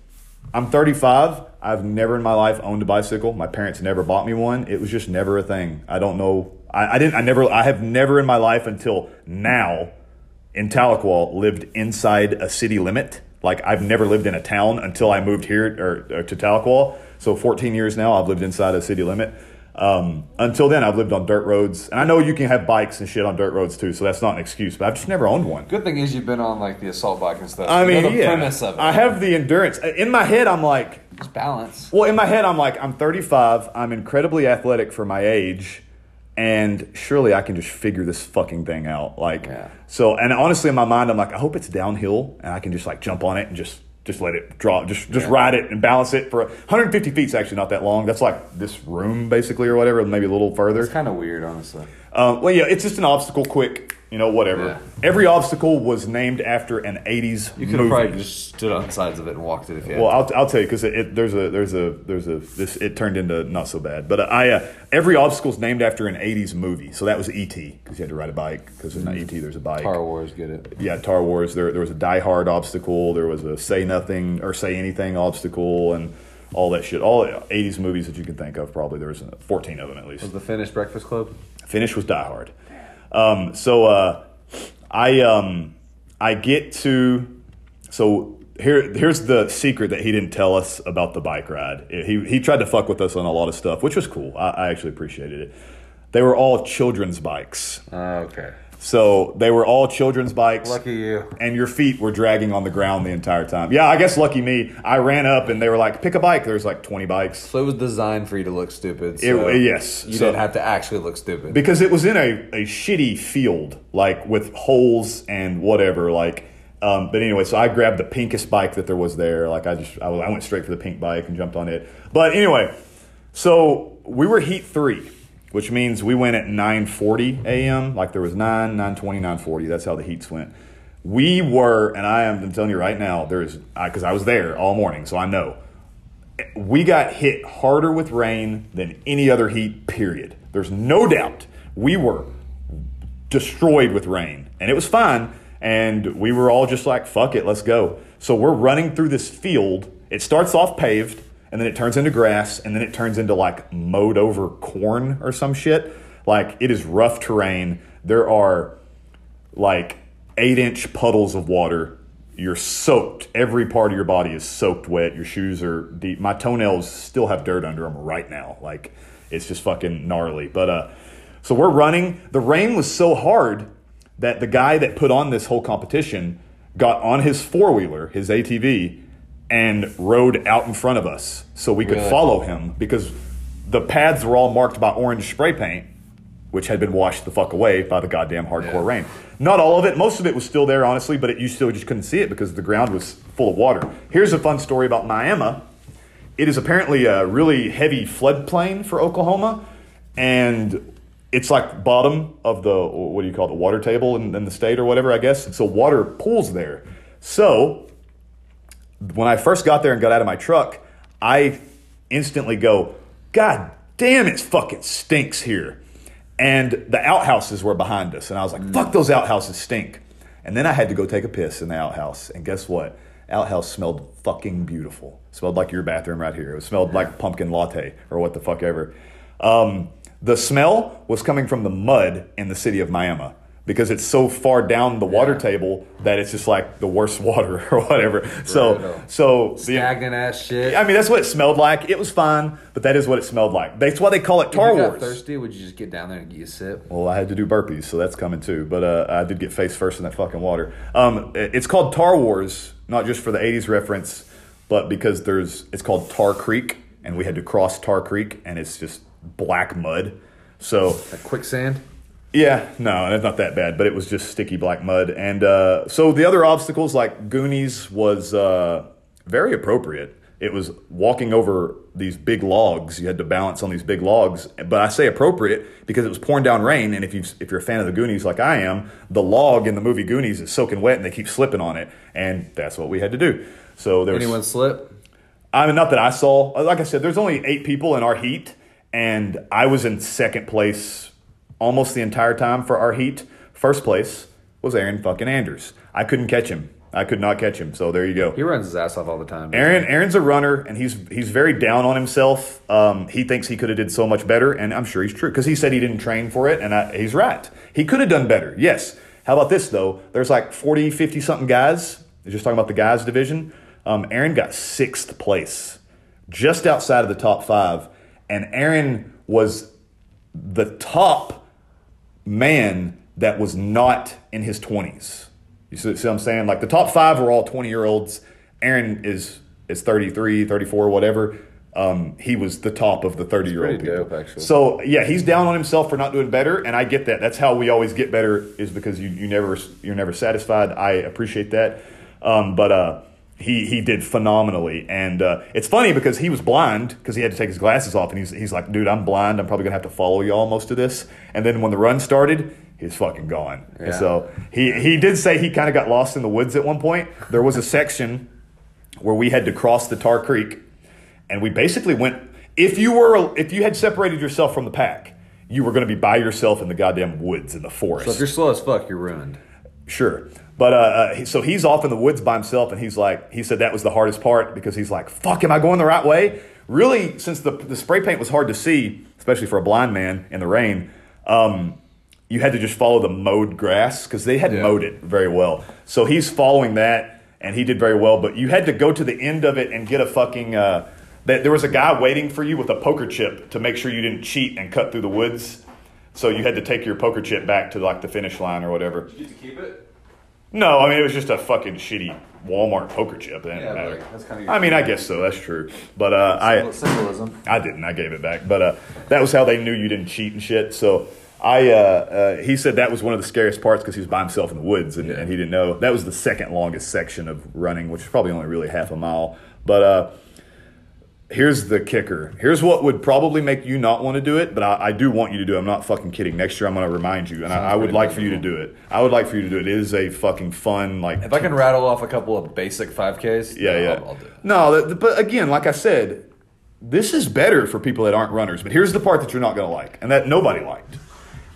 [SPEAKER 5] I'm 35. I've never in my life owned a bicycle. My parents never bought me one. It was just never a thing. I don't know. I, I didn't. I never. I have never in my life until now in Tahlequah lived inside a city limit. Like I've never lived in a town until I moved here or, or to Tahlequah. So 14 years now, I've lived inside a city limit. Um, until then, I've lived on dirt roads, and I know you can have bikes and shit on dirt roads too. So that's not an excuse. But I've just never owned one.
[SPEAKER 2] Good thing is you've been on like the assault bike and stuff.
[SPEAKER 5] I
[SPEAKER 2] You
[SPEAKER 5] mean,
[SPEAKER 2] know the
[SPEAKER 5] yeah,
[SPEAKER 2] premise of it.
[SPEAKER 5] I have the endurance. In my head, I'm like,
[SPEAKER 2] Just balance.
[SPEAKER 5] well, in my head, I'm like, I'm 35. I'm incredibly athletic for my age, and surely I can just figure this fucking thing out. Like,
[SPEAKER 2] Yeah.
[SPEAKER 5] so, and honestly, in my mind, I'm like, I hope it's downhill, and I can just like jump on it and just just let it drop, just just ride it and balance it for 150 feet's actually not that long. That's like this room basically, or whatever, maybe a little further.
[SPEAKER 2] It's kind of weird, honestly.
[SPEAKER 5] Um, well, yeah, it's just an obstacle, quick, you know, whatever.
[SPEAKER 2] Yeah.
[SPEAKER 5] Every obstacle was named after an 80s
[SPEAKER 2] You could have probably just stood on the sides of it and walked it if you had.
[SPEAKER 5] Well, I'll, I'll tell you because it, it, there's a there's a there's a this it turned into not so bad, but I uh, every obstacle's named after an '80s movie. So that was ET because you had to ride a bike because there's not ET, there's a bike.
[SPEAKER 2] Star Wars, get it?
[SPEAKER 5] Yeah, Tar Wars. There there was a Die Hard obstacle. There was a Say Nothing or Say Anything obstacle, and all that shit. All '80s movies that you can think of. Probably there was 14 of them at least.
[SPEAKER 2] Was the finish Breakfast Club?
[SPEAKER 5] Finish was Die Hard. Um, so uh, I um, I get to so here here's the secret that he didn't tell us about the bike ride. He he tried to fuck with us on a lot of stuff, which was cool. I, I actually appreciated it. They were all children's bikes,
[SPEAKER 2] Uh, okay.
[SPEAKER 5] So they were all children's bikes
[SPEAKER 2] Lucky you.
[SPEAKER 5] and your feet were dragging on the ground the entire time. Yeah, I guess lucky me. I ran up and they were like, pick a bike. There's like 20 bikes.
[SPEAKER 2] So it was designed for you to look stupid.
[SPEAKER 5] It- yes.
[SPEAKER 2] You
[SPEAKER 5] So-
[SPEAKER 2] didn't have to actually look stupid.
[SPEAKER 5] Because it was in a, a shitty field, like with holes and whatever. Like, um, but anyway, so I grabbed the pinkest bike that there was there. Like, I just, I, I went straight for the pink bike and jumped on it. But anyway, so we were heat three, which means we went at 9.40 a.m. Like there was 9, 9.20, 9.40. That's how the heats went. We were, and I am I'm telling you right now, there's, because I was there all morning, so I know we got hit harder with rain than any other heat, period. There's no doubt. We were destroyed with rain, and it was fine. And we were all just like, fuck it, let's go. So we're running through this field. It starts off paved, and then it turns into grass, and then it turns into like mowed over corn or some shit. Like, it is rough terrain. There are like eight inch puddles of water. You're soaked. Every part of your body is soaked wet. Your shoes are deep. My toenails still have dirt under them right now. Like it's just fucking gnarly. But uh, so we're running. The rain was so hard that the guy that put on this whole competition got on his four wheeler, his ATV, and rode out in front of us so we could
[SPEAKER 2] Really?
[SPEAKER 5] follow him because the paths were all marked by orange spray paint which had been washed the fuck away by the goddamn hardcore
[SPEAKER 2] Yeah.
[SPEAKER 5] rain. Not all of it, most of it was still there, honestly, but it, you still just couldn't see it because the ground was full of water. Here's a fun story about Miami. It is apparently a really heavy floodplain for Oklahoma, and it's like bottom of the what do you call it, the water table in, in the state or whatever, I guess. And so water pools there. So when I first got there and got out of my truck, I instantly go, God damn, it fucking stinks here. And the outhouses were behind us. And I was like, fuck, those outhouses stink. And then I had to go take a piss in the outhouse. And guess what? Outhouse smelled fucking beautiful. smelled like your bathroom right here. It smelled like pumpkin latte or what the fuck ever. Um, the smell was coming from the mud in the city of Miami because it's so far down the water table that it's just like the worst water or whatever. So, so
[SPEAKER 2] Stagnant ass shit.
[SPEAKER 5] I mean, that's what it smelled like. It was fine, but that is what it smelled like. That's why they call it Tar
[SPEAKER 2] if you got
[SPEAKER 5] Wars.
[SPEAKER 2] thirsty, would you just get down there and get a sip?
[SPEAKER 5] Well, I had to do burpees, so that's coming too. But uh, I did get face first in that fucking water. Um, it's called Tar Wars, not just for the '80s reference, but because there's it's called Tar Creek, and we had to cross Tar Creek, and it's just black mud. So
[SPEAKER 2] Like quicksand?
[SPEAKER 5] Yeah, no, it's not that bad, but it was just sticky black mud. And uh, so the other obstacles, like Goonies, was uh, very appropriate. it was walking over these big logs. You had to balance on these big logs. But I say appropriate because it was pouring down rain. And if you if you're a fan of the Goonies like I am, the log in the movie Goonies is soaking wet and they keep slipping on it. And that's what we had to do. So there was
[SPEAKER 2] Anyone slip?
[SPEAKER 5] I mean, not that I saw. Like I said, there's only eight people in our heat, and I was in second place almost the entire time for our heat. First place was Aaron fucking Andrews. I couldn't catch him. I could not catch him. So there you go.
[SPEAKER 2] He runs his ass off all the time.
[SPEAKER 5] Aaron, Aaron's a runner, and he's he's very down on himself. Um, he thinks he could have did so much better, and I'm sure he's true because he said he didn't train for it, and I, he's right. He could have done better. Yes. How about this though? There's like 40, 50 something guys. Just talking about the guys division. Um, Aaron got sixth place, just outside of the top five, and Aaron was the top man that was not in his 20s. You see, see what I'm saying? Like the top five were all 20 year olds. Aaron is is 33, 34, whatever. Um, he was the top of the 30 year old people.
[SPEAKER 2] dope.
[SPEAKER 5] So yeah, he's down on himself for not doing better, and I get that. That's how we always get better is because you, you never you're never satisfied. I appreciate that. Um, but uh, he he did phenomenally, and uh, it's funny because he was blind because he had to take his glasses off, and he's he's like, dude, I'm blind. I'm probably gonna have to follow y'all most of this. And then when the run started, he's fucking gone.
[SPEAKER 2] Yeah.
[SPEAKER 5] So he he did say he kind of got lost in the woods at one point. There was a section where we had to cross the Tar Creek, and we basically went. If you were if you had separated yourself from the pack, you were going to be by yourself in the goddamn woods in the forest.
[SPEAKER 2] So if you're slow as fuck, you're ruined.
[SPEAKER 5] Sure. But uh, uh, so he's off in the woods by himself, and he's like, he said that was the hardest part because he's like, fuck, am I going the right way? Really, since the, the spray paint was hard to see, especially for a blind man in the rain, um, you had to just follow the mowed grass because they had
[SPEAKER 2] Yeah.
[SPEAKER 5] mowed it very well. So he's following that, and he did very well. But you had to go to the end of it and get a fucking. Uh, that there was a guy waiting for you with a poker chip to make sure you didn't cheat and cut through the woods. So you had to take your poker chip back to like the finish line or whatever.
[SPEAKER 2] Did You get to keep it?
[SPEAKER 5] No, I mean it was just a fucking shitty Walmart poker chip.
[SPEAKER 2] Yeah,
[SPEAKER 5] matter.
[SPEAKER 2] like, that's kinda
[SPEAKER 5] I mean, I guess so. That's true. But uh, I
[SPEAKER 2] Symbolism.
[SPEAKER 5] I didn't. I gave it back. But uh, that was how they knew you didn't cheat and shit. So I uh, uh, he said that was one of the scariest parts because he was by himself in the woods and, and he didn't know that was the second longest section of running, which is probably only really half a mile. But uh, here's the kicker. Here's what would probably make you not want to do it, but I, I do want you to do it. I'm not fucking kidding. Next year I'm going to remind you, and I, I would like for you to do it. I would like for you to do it. It is a fucking fun like.
[SPEAKER 2] If I can rattle off a couple of basic 5Ks,
[SPEAKER 5] Yeah, yeah.
[SPEAKER 2] I'll, I'll do it.
[SPEAKER 5] No, th- but again, like I said, this is better for people that aren't runners. But here's the part that you're not going to like, and that nobody liked.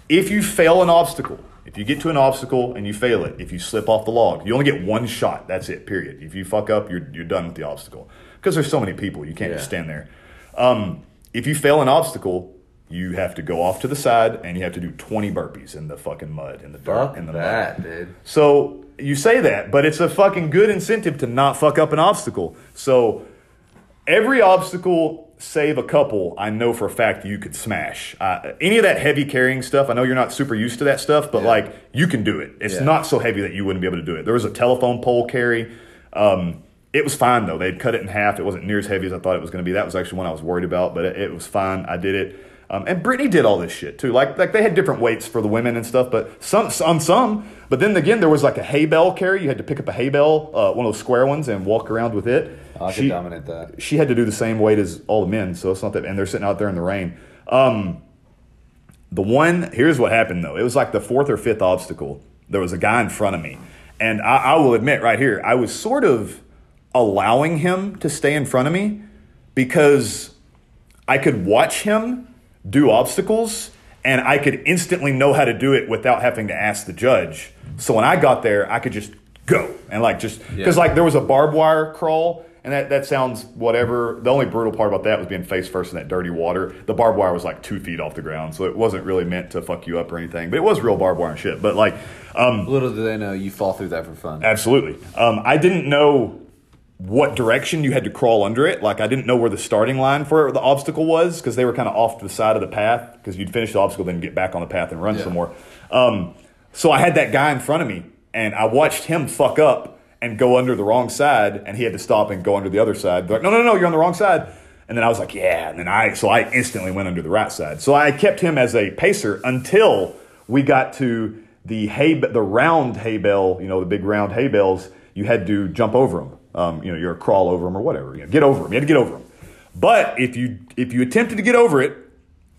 [SPEAKER 5] If you fail an obstacle, if you get to an obstacle and you fail it, if you slip off the log, you only get one shot. That's it. Period. If you fuck up, you're you're done with the obstacle because there's so many people. You can't just stand there. Um, if you fail an obstacle. You have to go off to the side and you have to do 20 burpees in the fucking mud, in the dirt,
[SPEAKER 2] Fuck
[SPEAKER 5] in the
[SPEAKER 2] that,
[SPEAKER 5] mud.
[SPEAKER 2] dude.
[SPEAKER 5] So you say that, but it's a fucking good incentive to not fuck up an obstacle. So every obstacle, save a couple, I know for a fact you could smash. Uh, any of that heavy carrying stuff, I know you're not super used to that stuff, but
[SPEAKER 2] Yeah.
[SPEAKER 5] like you can do it. It's
[SPEAKER 2] Yeah.
[SPEAKER 5] not so heavy that you wouldn't be able to do it. There was a telephone pole carry. Um, it was fine though. They'd cut it in half. It wasn't near as heavy as I thought it was going to be. That was actually one I was worried about, but it, it was fine. I did it. Um, and Brittany did all this shit too. Like like they had different weights for the women and stuff, but some on some. But then again, there was like a hay bale carry. You had to pick up a hay bale, uh, one of those square ones, and walk around with it.
[SPEAKER 2] I could
[SPEAKER 5] She-
[SPEAKER 2] dominate that.
[SPEAKER 5] she had to do the same weight as all the men, so it's not that. And they're sitting out there in the rain. Um, the one here's what happened though. It was like the fourth or fifth obstacle. There was a guy in front of me, and I, I will admit right here, I was sort of allowing him to stay in front of me because I could watch him do obstacles and I could instantly know how to do it without having to ask the judge. So when I got there, I could just go and like just because
[SPEAKER 2] Yeah.
[SPEAKER 5] like there was a barbed wire crawl and that, that sounds whatever. The only brutal part about that was being face first in that dirty water. The barbed wire was like two feet off the ground, so it wasn't really meant to fuck you up or anything. But it was real barbed wire and shit. But like, um,
[SPEAKER 2] Little do they know you fall through that for fun.
[SPEAKER 5] Absolutely. Um, I didn't know what direction you had to crawl under it. Like I didn't know where the starting line for the obstacle was because they were kind of off to the side of the path because you'd finish the obstacle then get back on the path and run
[SPEAKER 2] Yeah.
[SPEAKER 5] some more. Um, so I had that guy in front of me and I watched him fuck up and go under the wrong side and he had to stop and go under the other side. They're like, no, no, no, you're on the wrong side. And then I was like, yeah. And then I, so I instantly went under the right side. So I kept him as a pacer until we got to the hay, the round hay bale, you know, the big round hay bales. You had to jump over them. Um, you know, you're a crawl over them or whatever. You know, get over them. You had to get over them. But if you if you attempted to get over it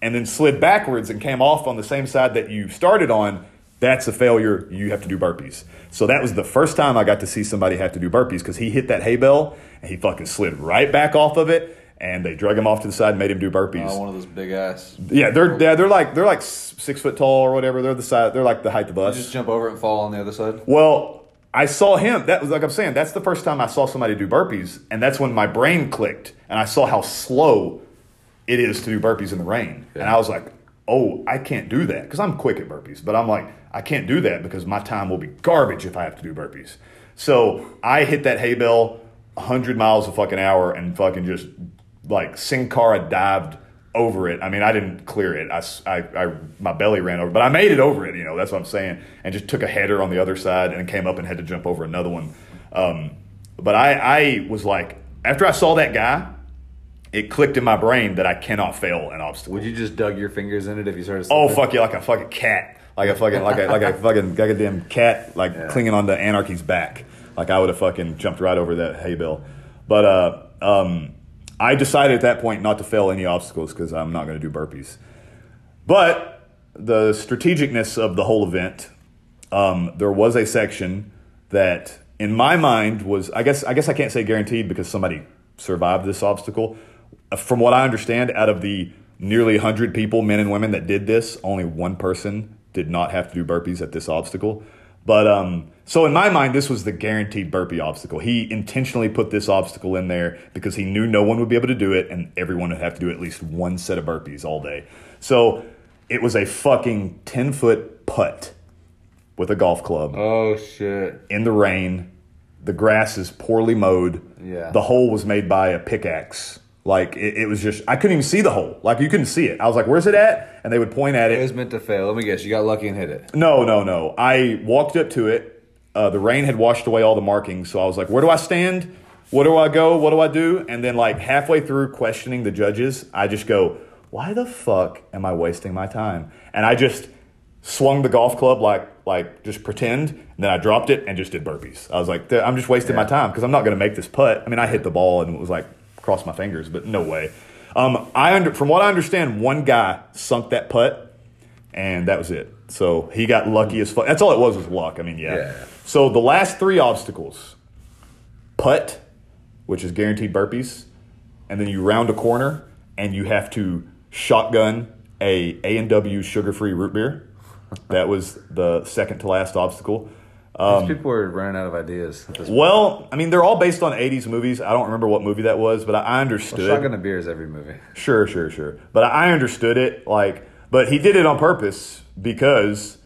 [SPEAKER 5] and then slid backwards and came off on the same side that you started on, that's a failure. You have to do burpees. So that was the first time I got to see somebody have to do burpees because he hit that hay bale and he fucking slid right back off of it. And they drug him off to the side and made him do burpees.
[SPEAKER 2] Oh, one of those big ass.
[SPEAKER 5] Yeah, they're yeah, they're like they're like six foot tall or whatever. They're the size. They're like the height of
[SPEAKER 2] You
[SPEAKER 5] us.
[SPEAKER 2] just jump over it and fall on the other side.
[SPEAKER 5] Well, I saw him. That was like I'm saying. That's the first time I saw somebody do burpees, and that's when my brain clicked, and I saw how slow it is to do burpees in the rain, and I was like, "Oh, I can't do that," because I'm quick at burpees, but I'm like, I can't do that because my time will be garbage if I have to do burpees. So I hit that hay bale 100 miles a fucking hour and fucking just like Sin Cara dived over it. I mean, I didn't clear it. I, I, I, my belly ran over, but I made it over it. You know, that's what I'm saying. And just took a header on the other side and came up and had to jump over another one. Um, but I, I was like, after I saw that guy, it clicked in my brain that I cannot fail an obstacle.
[SPEAKER 2] Would you just dug your fingers in it if you started?
[SPEAKER 5] Oh
[SPEAKER 2] slipping?
[SPEAKER 5] fuck yeah, like a fucking cat, like a fucking like a like a fucking like a damn cat, like clinging onto Anarchy's back. Like I would have fucking jumped right over that hay bale. But uh, um, I decided at that point not to fail any obstacles because I'm not going to do burpees. But the strategicness of the whole event, um, there was a section that, in my mind, was I guess I guess I can't say guaranteed because somebody survived this obstacle. Uh, From what I understand, out of the nearly hundred people, men and women that did this, only one person did not have to do burpees at this obstacle. But um, so in my mind, this was the guaranteed burpee obstacle. He intentionally put this obstacle in there because he knew no one would be able to do it, and everyone would have to do at least one set of burpees all day. So it was a fucking ten foot putt with a golf club
[SPEAKER 2] Oh shit!
[SPEAKER 5] in the rain. The grass is poorly mowed.
[SPEAKER 2] Yeah.
[SPEAKER 5] The hole was made by a pickaxe. Like it, it was just I couldn't even see the hole. Like you couldn't see it. I was like, "Where's it at?" And they would point at
[SPEAKER 2] It
[SPEAKER 5] it.
[SPEAKER 2] was meant to fail. Let me guess. You got lucky and hit it.
[SPEAKER 5] No, no, no. I walked up to it. Uh, the rain had washed away all the markings, so I was like, "Where do I stand? What do I go? What do I do?" And then, like halfway through questioning the judges, I just go, "Why the fuck am I wasting my time?" And I just swung the golf club like like just pretend, and then I dropped it and just did burpees. I was like, "I'm just wasting my time because I'm not going to make this putt." I mean, I hit the ball and it was like crossed my fingers, but no way. Um, I under from what I understand, one guy sunk that putt and that was it. So he got lucky as fuck. That's all it was was luck. I mean, yeah.
[SPEAKER 2] Yeah.
[SPEAKER 5] So the last three obstacles, putt, which is guaranteed burpees, and then you round a corner and you have to shotgun a A and W sugar free root beer. That was the second to last obstacle.
[SPEAKER 2] These um, people are running out of ideas. Point.
[SPEAKER 5] Well, I mean, they're all based on '80s movies. I don't remember what movie that was, but I, I understood.
[SPEAKER 2] Shotgun of beer is every movie.
[SPEAKER 5] Sure, sure, sure. But I understood it. Like, but he did it on purpose because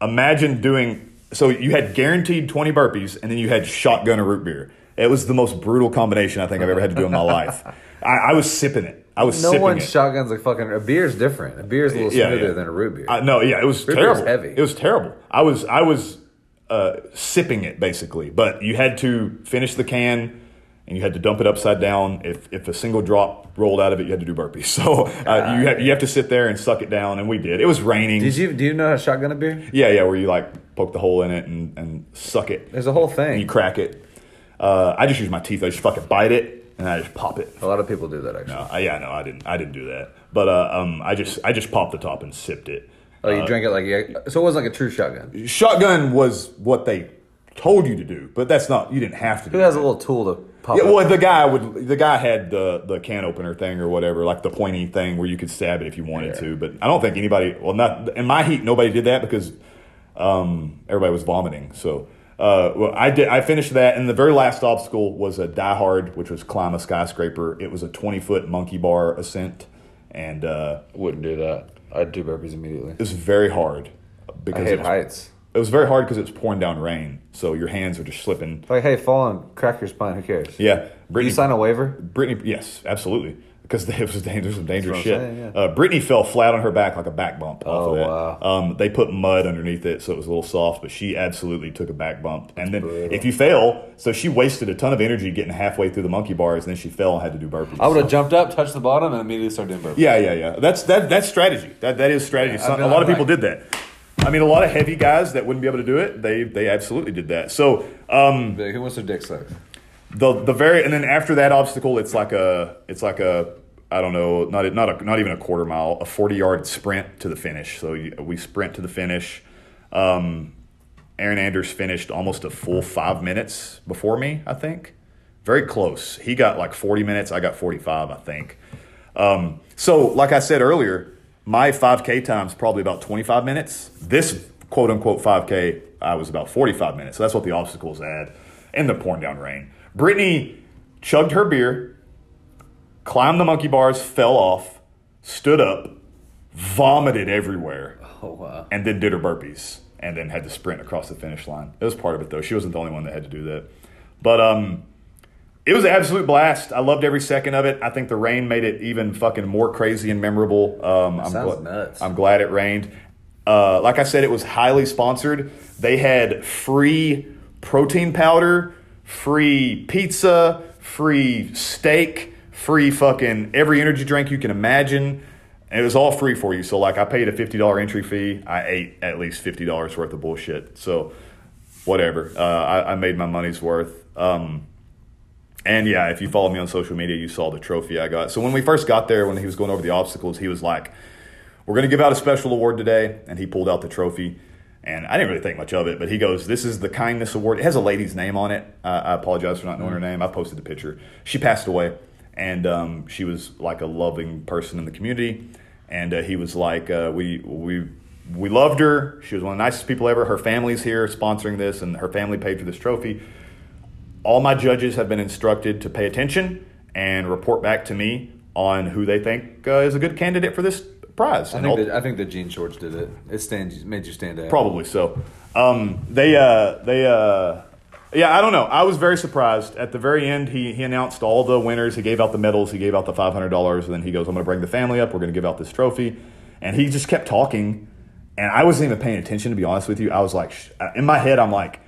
[SPEAKER 5] imagine doing. So you had guaranteed twenty burpees, and then you had shotgun a root beer. It was the most brutal combination I think I've ever had to do in my life. I, I was sipping it. I was
[SPEAKER 2] No
[SPEAKER 5] sipping
[SPEAKER 2] one
[SPEAKER 5] it.
[SPEAKER 2] shotguns like fucking. A beer's different. A beer's a little
[SPEAKER 5] Yeah,
[SPEAKER 2] smoother
[SPEAKER 5] yeah.
[SPEAKER 2] than a root beer.
[SPEAKER 5] No, yeah, it was
[SPEAKER 2] Root
[SPEAKER 5] terrible.
[SPEAKER 2] heavy.
[SPEAKER 5] It was terrible. I was I was uh, sipping it basically, but you had to finish the can and you had to dump it upside down. If if a single drop rolled out of it, you had to do burpees. So uh, you have you have to sit there and suck it down, and we did. It was raining.
[SPEAKER 2] Did you do you know how to shotgun a beer?
[SPEAKER 5] Yeah, yeah, where you like poke the hole in it and, and suck it.
[SPEAKER 2] There's a whole
[SPEAKER 5] And you crack it. Uh, I just use my teeth. I just fucking bite it and I just pop it.
[SPEAKER 2] A lot of people do that actually.
[SPEAKER 5] No, I, yeah, no, I didn't. I didn't do that. But uh, um, I just I just popped the top and sipped it.
[SPEAKER 2] Oh, you
[SPEAKER 5] Uh,
[SPEAKER 2] drank it like you- so. It wasn't like a true shotgun.
[SPEAKER 5] shotgun was what they told you to do, but that's not. You didn't have to. do
[SPEAKER 2] Who has a little tool to pop?
[SPEAKER 5] Yeah,
[SPEAKER 2] it?
[SPEAKER 5] well, the guy would. The guy had the the can opener thing or whatever, like the pointy thing where you could stab it if you wanted
[SPEAKER 2] Yeah.
[SPEAKER 5] to. But I don't think anybody. Well, not in my heat. Nobody did that because um, everybody was vomiting. So. Uh, well, I did. I finished that, and the very last obstacle was a die hard, which was climb a skyscraper. It was a twenty foot monkey bar ascent, and uh,
[SPEAKER 2] Wouldn't do that. I'd do burpees immediately.
[SPEAKER 5] it was very hard
[SPEAKER 2] I
[SPEAKER 5] because
[SPEAKER 2] hate
[SPEAKER 5] it was,
[SPEAKER 2] heights.
[SPEAKER 5] it was very hard because it's pouring down rain, so your hands are just slipping.
[SPEAKER 2] Like, hey, fall and crack your spine. Who cares?
[SPEAKER 5] Yeah,
[SPEAKER 2] Did you sign a waiver?
[SPEAKER 5] Brittany, yes, absolutely, because it was dangerous, some dangerous shit.
[SPEAKER 2] saying, yeah.
[SPEAKER 5] uh, Brittany fell flat on her back like a back bump off
[SPEAKER 2] Oh,
[SPEAKER 5] of
[SPEAKER 2] wow.
[SPEAKER 5] Um, they put mud underneath it, so it was a little soft, but she absolutely took a back bump. And then
[SPEAKER 2] brutal.
[SPEAKER 5] if you fail, so she wasted a ton of energy getting halfway through the monkey bars, and then she fell and had to do burpees.
[SPEAKER 2] I would have
[SPEAKER 5] So-
[SPEAKER 2] jumped up, touched the bottom, and immediately started doing burpees.
[SPEAKER 5] Yeah, yeah, yeah. That's that. That's strategy. That that is strategy.
[SPEAKER 2] Yeah,
[SPEAKER 5] Some, a lot of
[SPEAKER 2] like-
[SPEAKER 5] people did that. I mean, a lot of heavy guys that wouldn't be able to do it. They they absolutely did that. So um,
[SPEAKER 2] Who wants their dick sucked?
[SPEAKER 5] The the very and then after that obstacle, it's like a it's like a I don't know not not a, not even a quarter mile, a forty yard sprint to the finish. So we sprint to the finish. Um, Aaron Anders finished almost a full five minutes before me, I think. Very close. He got like 40 minutes. I got 45, I think. Um, so, like I said earlier, my 5K time's probably about 25 minutes. This quote unquote 5K, I was about 45 minutes. So that's what the obstacles add And the pouring down rain. Brittany chugged her beer, climbed the monkey bars, fell off, stood up, vomited everywhere
[SPEAKER 2] Oh wow.
[SPEAKER 5] and then did her burpees and then had to sprint across the finish line. It was part of it though. She wasn't the only one that had to do that. But um it was an absolute blast. I loved every second of it. I think the rain made it even fucking more crazy and memorable. Um, I'm
[SPEAKER 2] Sounds
[SPEAKER 5] gla-
[SPEAKER 2] nuts.
[SPEAKER 5] I'm glad it rained. Uh, like I said, it was highly sponsored. They had free protein powder, free pizza, free steak, free fucking every energy drink you can imagine. It was all free for you. So, like, I paid a $50 entry fee. I ate at least $50 worth of bullshit. So, whatever. Uh, I, I made my money's worth. Um, and yeah, if you follow me on social media, you saw the trophy I got. So when we first got there, when he was going over the obstacles, he was like, "We're going to give out a special award today," and he pulled out the trophy. And I didn't really think much of it, but he goes, "This is the kindness award. It has a lady's name on it. Uh, I apologize for not knowing her name. I posted the picture. She passed away, and um, she was like a loving person in the community. And uh, he was like, uh, we we we loved her. She was one of the nicest people ever. Her family's here sponsoring this, and her family paid for this trophy." all my judges have been instructed to pay attention and report back to me on who they think uh, is a good candidate for this prize.
[SPEAKER 2] I think
[SPEAKER 5] all-
[SPEAKER 2] that I think the jean shorts did it. It stands made you stand out.
[SPEAKER 5] Probably so. Um, they, uh, they, uh, yeah, I don't know. I was very surprised. At the very end, he, he announced all the winners. He gave out the medals. He gave out the five hundred dollars, and then he goes, "I'm going to bring the family up. We're going to give out this trophy." And he just kept talking, and I wasn't even paying attention. To be honest with you, I was like, sh- in my head, I'm like,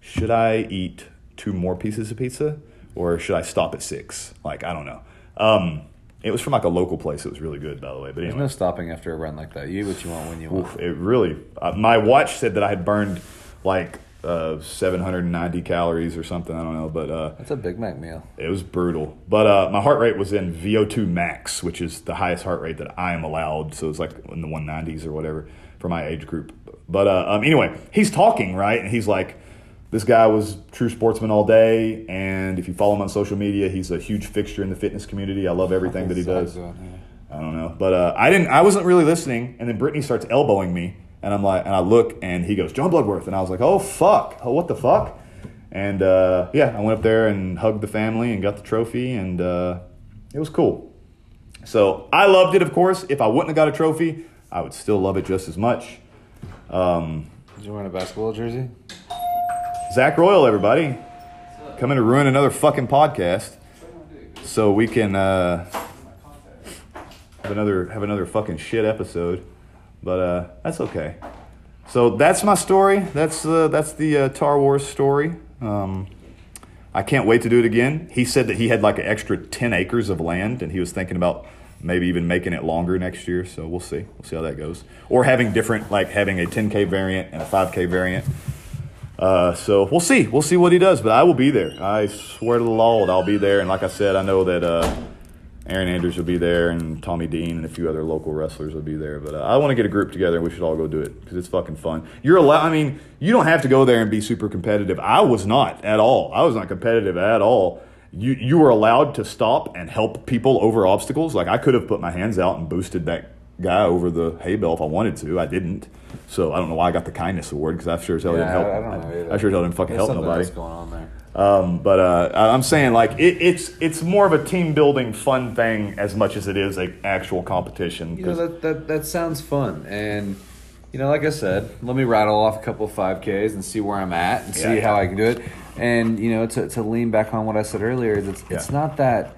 [SPEAKER 5] should I eat two more pieces of pizza, or should I stop at six? Like, I don't know. Um, it was from like a local place. It was really good, by the way. But
[SPEAKER 2] There's
[SPEAKER 5] anyway.
[SPEAKER 2] no stopping after a run like that. You eat what you want when you want.
[SPEAKER 5] Oof, it really. Uh, my watch said that I had burned like uh, 790 calories or something. I don't know, but uh,
[SPEAKER 2] That's a Big Mac meal.
[SPEAKER 5] it was brutal. But uh, my heart rate was in VO2 max, which is the highest heart rate that I am allowed. So it's like in the 190s or whatever for my age group. But uh, um, anyway, he's talking right, and he's like. This guy was true sportsman all day, and if you follow him on social media, he's a huge fixture in the fitness community. I love everything that he does. I don't know, but uh, I didn't. I wasn't really listening, and then Brittany starts elbowing me, and I'm like, and I look, and he goes, John Bloodworth, and I was like, oh fuck, oh what the fuck, and uh, yeah, I went up there and hugged the family and got the trophy, and uh, it was cool. So I loved it, of course. If I wouldn't have got a trophy, I would still love it just as much. Um,
[SPEAKER 2] Did you wear a basketball jersey?
[SPEAKER 5] Zach Royal, everybody, coming to ruin another fucking podcast, so we can uh, have another have another fucking shit episode. But uh, that's okay. So that's my story. That's uh, that's the uh, Tar Wars story. Um, I can't wait to do it again. He said that he had like an extra ten acres of land, and he was thinking about maybe even making it longer next year. So we'll see. We'll see how that goes. Or having different, like having a 10k variant and a 5k variant. Uh, so we'll see. We'll see what he does, but I will be there. I swear to the Lord, I'll be there. And like I said, I know that uh, Aaron Andrews will be there, and Tommy Dean, and a few other local wrestlers will be there. But uh, I want to get a group together, and we should all go do it because it's fucking fun. You're allowed. I mean, you don't have to go there and be super competitive. I was not at all. I was not competitive at all. You you were allowed to stop and help people over obstacles. Like I could have put my hands out and boosted that guy over the hay bale if I wanted to. I didn't. So I don't know why I got the kindness award because I sure as hell didn't help.
[SPEAKER 2] I don't know either.
[SPEAKER 5] I sure as hell didn't fucking
[SPEAKER 2] There's
[SPEAKER 5] help nobody.
[SPEAKER 2] going on there.
[SPEAKER 5] Um, but uh, I- I'm saying like it, it's it's more of a team building fun thing as much as it is a actual competition.
[SPEAKER 2] You know that, that that sounds fun, and you know, like I said, let me rattle off a couple of five Ks and see where I'm at and see
[SPEAKER 5] Yeah.
[SPEAKER 2] how I can do it. And you know, to, to lean back on what I said earlier, is it's it's
[SPEAKER 5] Yeah.
[SPEAKER 2] not that.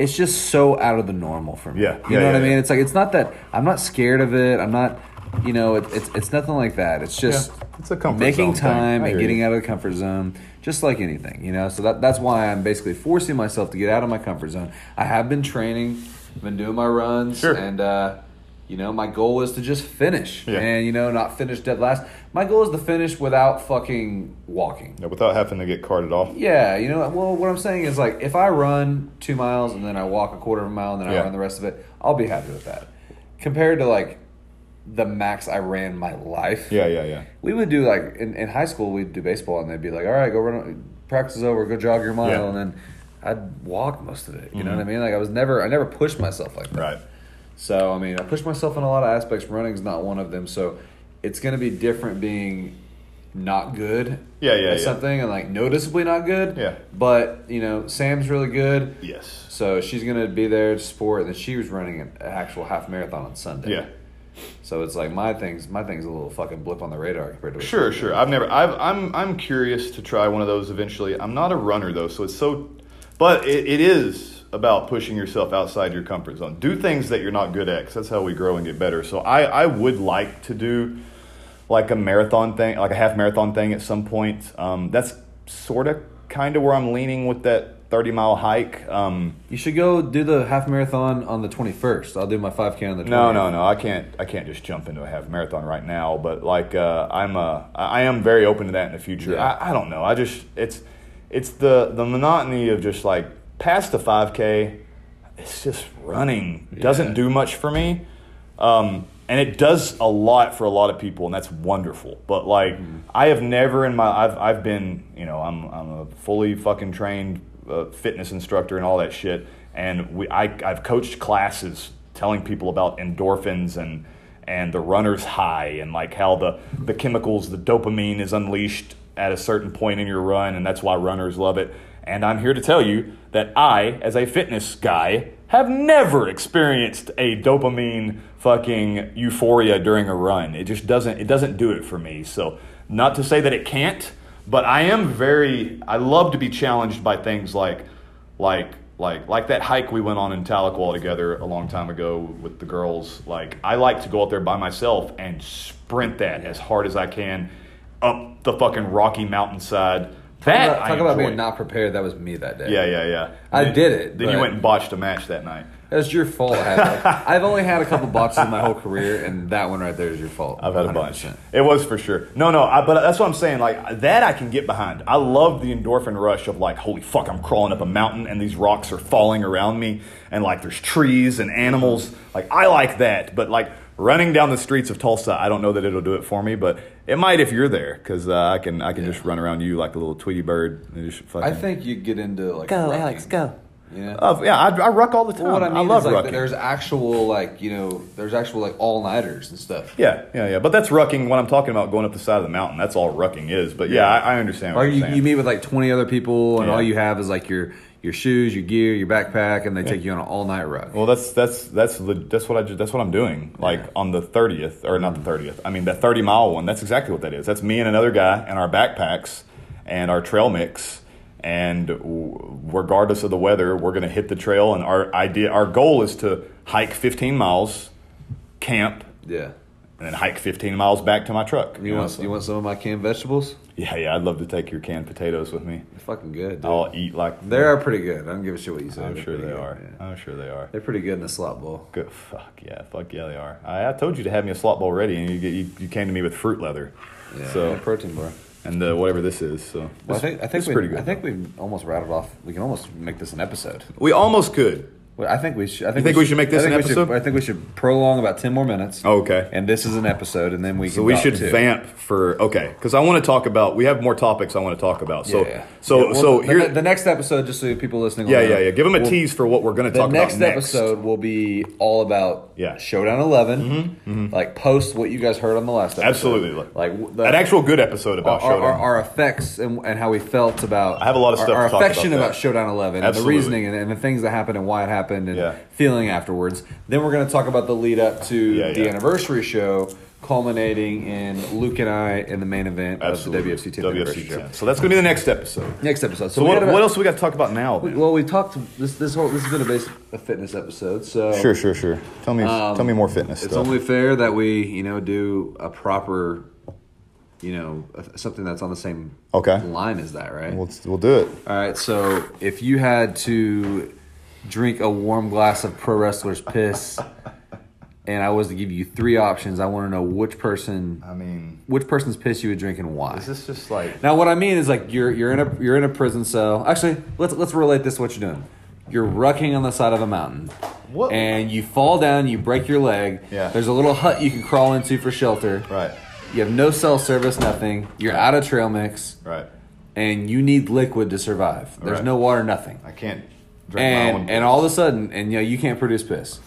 [SPEAKER 2] It's just so out of the normal for me.
[SPEAKER 5] Yeah.
[SPEAKER 2] you
[SPEAKER 5] Yeah,
[SPEAKER 2] know
[SPEAKER 5] yeah,
[SPEAKER 2] what I mean. It's like it's not that I'm not scared of it. I'm not, you know, it, it's it's nothing like that. It's just
[SPEAKER 5] Yeah, it's a comfort
[SPEAKER 2] making time and getting
[SPEAKER 5] you.
[SPEAKER 2] out of the comfort zone, just like anything, you know. So that that's why I'm basically forcing myself to get out of my comfort zone. I have been training, been doing my runs,
[SPEAKER 5] Sure.
[SPEAKER 2] and uh, You know, my goal is to just finish,
[SPEAKER 5] Yeah.
[SPEAKER 2] and you know, not finish dead last. My goal is to finish without fucking walking.
[SPEAKER 5] Yeah, without having to get carted off.
[SPEAKER 2] Yeah, you know, well, what I'm saying is like if I run two miles and then I walk a quarter of a mile and then I run the rest of it, I'll be happy with that. Compared to like the max I ran my life.
[SPEAKER 5] Yeah, yeah, yeah.
[SPEAKER 2] We would do like in, in high school we'd do baseball and they'd be like, All right, go run practice is over, go jog your mile
[SPEAKER 5] Yeah. Mm-hmm.
[SPEAKER 2] and then I'd walk most of it. You know what I mean? Like I was never I never pushed myself like that.
[SPEAKER 5] Right.
[SPEAKER 2] So I mean, I push myself in a lot of aspects. Running's not one of them. So it's gonna be different being not good.
[SPEAKER 5] Yeah, yeah,
[SPEAKER 2] at
[SPEAKER 5] yeah.
[SPEAKER 2] Something and like noticeably not good.
[SPEAKER 5] Yeah.
[SPEAKER 2] But you know, Sam's really good.
[SPEAKER 5] Yes.
[SPEAKER 2] So she's gonna be there to support, and then she was running an actual half marathon on Sunday.
[SPEAKER 5] Yeah.
[SPEAKER 2] So it's like my thing's my thing's a little fucking blip on the radar compared to what
[SPEAKER 5] Sure, sure. I've never. I've, I'm. I'm curious to try one of those eventually. I'm not a runner though, so it's so. But it, it is about pushing yourself outside your comfort zone. Do things that you're not good at, 'cause that's how we grow and get better. So I, I would like to do like a marathon thing, like a half marathon thing at some point. Um, that's sort of kind of where I'm leaning with that 30 mile hike. Um,
[SPEAKER 2] You should go do the half marathon on the twenty first. I'll do my five k on the 20th.
[SPEAKER 5] No, no, no. I can't. I can't just jump into a half marathon right now. But like, uh, I'm. Uh, I am very open to that in the future.
[SPEAKER 2] Yeah.
[SPEAKER 5] I, I don't know. I just it's it's the the monotony of just like past the 5K. It's just running doesn't do much for me. Um, and it does a lot for a lot of people, and that's wonderful. But like, I have never in my I've I've been you know I'm I'm a fully fucking trained uh, fitness instructor and all that shit, and we I I've coached classes telling people about endorphins and and the runner's high and like how the the chemicals the dopamine is unleashed at a certain point in your run, and that's why runners love it. And I'm here to tell you that I, as a fitness guy, have never experienced a dopamine fucking euphoria during a run. It just doesn't it doesn't do it for me. So not to say that it can't, but I am very I love to be challenged by things like like like like that hike we went on in Tahlequah together a long time ago with the girls. Like I like to go out there by myself and sprint that as hard as I can up the fucking rocky mountainside. That
[SPEAKER 2] Talk about,
[SPEAKER 5] I
[SPEAKER 2] talk about being not prepared. That was me that day.
[SPEAKER 5] Yeah, yeah, yeah.
[SPEAKER 2] I
[SPEAKER 5] Then-
[SPEAKER 2] did it,
[SPEAKER 5] Then you went and botched a match that night.
[SPEAKER 2] That's your fault. I had that. I've only had a couple botches in my whole career, and that one right there is your fault.
[SPEAKER 5] I've had a bunch. It was for sure. No, no, I, but that's what I'm saying. Like that, I can get behind. I love the endorphin rush of like, holy fuck, I'm crawling up a mountain and these rocks are falling around me, and like there's trees and animals. Like I like that, but like running down the streets of Tulsa, I don't know that it'll do it for me, but it might if you're there, because uh, I can I can just run around you like a little Tweety bird and just fucking.
[SPEAKER 2] I think you get into like
[SPEAKER 6] Go,
[SPEAKER 2] rucking,
[SPEAKER 6] Alex, go.
[SPEAKER 2] You know?
[SPEAKER 5] Uh, yeah, I, I ruck all the time.
[SPEAKER 2] Well, what I mean
[SPEAKER 5] love
[SPEAKER 2] is like
[SPEAKER 5] rucking.
[SPEAKER 2] there's actual like you know there's actual like all nighters and stuff.
[SPEAKER 5] Yeah, yeah, yeah. But that's rucking. What I'm talking about going up the side of the mountain, that's all rucking is. But yeah, I, I understand. What
[SPEAKER 2] Or
[SPEAKER 5] you're
[SPEAKER 2] you,
[SPEAKER 5] saying.
[SPEAKER 2] you meet with like 20 other people, and
[SPEAKER 5] Yeah.
[SPEAKER 2] all you have is like your your shoes, your gear, your backpack, and they take you on an all night run.
[SPEAKER 5] Well, that's that's that's that's what I ju- that's what I'm doing. Like on the thirtieth, or not the thirtieth. I mean the thirty mile one. That's exactly what that is. That's me and another guy and our backpacks and our trail mix. And w- regardless of the weather, we're going to hit the trail. And our idea, our goal is to hike fifteen miles, camp,
[SPEAKER 2] Yeah.
[SPEAKER 5] And then hike fifteen miles back to my truck.
[SPEAKER 2] You
[SPEAKER 5] know,
[SPEAKER 2] want you want some of my canned vegetables?
[SPEAKER 5] Yeah, yeah. I'd love to take your canned potatoes with me.
[SPEAKER 2] They're fucking good. Dude.
[SPEAKER 5] I'll eat like
[SPEAKER 2] they are pretty good. I don't give a shit what you say.
[SPEAKER 5] I'm
[SPEAKER 2] They're
[SPEAKER 5] sure they
[SPEAKER 2] good,
[SPEAKER 5] are.
[SPEAKER 2] yeah.
[SPEAKER 5] I'm sure they are.
[SPEAKER 2] They're pretty good in a slot bowl.
[SPEAKER 5] Good. Fuck yeah. Fuck yeah, they are. I, I told you to have me a slot bowl ready, and you, get, you you came to me with fruit leather.
[SPEAKER 2] Yeah.
[SPEAKER 5] So
[SPEAKER 2] protein bar.
[SPEAKER 5] and uh, whatever this is. So
[SPEAKER 2] Well, I think I think we
[SPEAKER 5] pretty good.
[SPEAKER 2] I think we almost rattled off. We can almost make this an episode.
[SPEAKER 5] we almost could.
[SPEAKER 2] I think we should. I think,
[SPEAKER 5] think we should make this
[SPEAKER 2] I
[SPEAKER 5] an
[SPEAKER 2] we should-
[SPEAKER 5] episode?
[SPEAKER 2] I think we should prolong about ten more minutes.
[SPEAKER 5] Okay.
[SPEAKER 2] And this is an episode, and then we. Can
[SPEAKER 5] So
[SPEAKER 2] we
[SPEAKER 5] should vamp for okay because I want to talk about. We have more topics I want to talk about. So
[SPEAKER 2] Yeah.
[SPEAKER 5] so
[SPEAKER 2] Yeah, well,
[SPEAKER 5] so
[SPEAKER 2] the,
[SPEAKER 5] here.
[SPEAKER 2] the next episode, just so people listening.
[SPEAKER 5] yeah, yeah, yeah. Give them a
[SPEAKER 2] we'll-
[SPEAKER 5] tease for what we're going to talk
[SPEAKER 2] next,
[SPEAKER 5] about next.
[SPEAKER 2] episode will be all about
[SPEAKER 5] Yeah. Mm-hmm,
[SPEAKER 2] Showdown 11 Like post what you guys heard on the last episode.
[SPEAKER 5] Absolutely.
[SPEAKER 2] Like the,
[SPEAKER 5] An actual good episode about
[SPEAKER 2] our,
[SPEAKER 5] Showdown.
[SPEAKER 2] our, our effects and, and how we felt about.
[SPEAKER 5] I have a lot of stuff
[SPEAKER 2] Our
[SPEAKER 5] to talk
[SPEAKER 2] affection
[SPEAKER 5] about
[SPEAKER 2] about. Showdown 11 and the reasoning and, and the things that happened and why it happened and
[SPEAKER 5] Yeah.
[SPEAKER 2] feeling afterwards. Then we're going to talk about the lead up to
[SPEAKER 5] Yeah,
[SPEAKER 2] the
[SPEAKER 5] yeah.
[SPEAKER 2] anniversary show, culminating in Luke and I in the main event
[SPEAKER 5] Absolutely.
[SPEAKER 2] of the WFC 10th anniversary
[SPEAKER 5] WFC
[SPEAKER 2] show.
[SPEAKER 5] 10. So that's going to be the next episode.
[SPEAKER 2] Next episode.
[SPEAKER 5] So
[SPEAKER 2] we
[SPEAKER 5] what,
[SPEAKER 2] gotta-
[SPEAKER 5] what else we got to talk about now? then?
[SPEAKER 2] Well, we talked this this whole this has been a basic a fitness episode. So
[SPEAKER 5] Sure, sure, sure. Tell me,
[SPEAKER 2] Um,
[SPEAKER 5] tell me more fitness
[SPEAKER 2] It's
[SPEAKER 5] stuff.
[SPEAKER 2] only fair that we, you know, do a proper, you know, something that's on the same
[SPEAKER 5] Okay.
[SPEAKER 2] line as that, right?
[SPEAKER 5] we'll, we'll do it.
[SPEAKER 2] All right. So if you had to drink a warm glass of pro wrestler's piss and I was to give you three options, I want to know which person,
[SPEAKER 5] I mean,
[SPEAKER 2] which person's piss you would drink and why.
[SPEAKER 5] is this just like
[SPEAKER 2] Now, what I mean is like you're you're in a you're in a prison cell. Actually, let's let's relate this to what you're doing. You're rucking on the side of a mountain,
[SPEAKER 5] What?
[SPEAKER 2] and you fall down. You break your leg.
[SPEAKER 5] Yeah.
[SPEAKER 2] There's a little hut you can crawl into for shelter.
[SPEAKER 5] right,
[SPEAKER 2] You have no cell service, nothing. You're out of trail mix,
[SPEAKER 5] right?
[SPEAKER 2] and you need liquid to survive. There's
[SPEAKER 5] Right.
[SPEAKER 2] no water, nothing.
[SPEAKER 5] I can't drink my own.
[SPEAKER 2] And and all of a sudden, and you know you can't produce piss.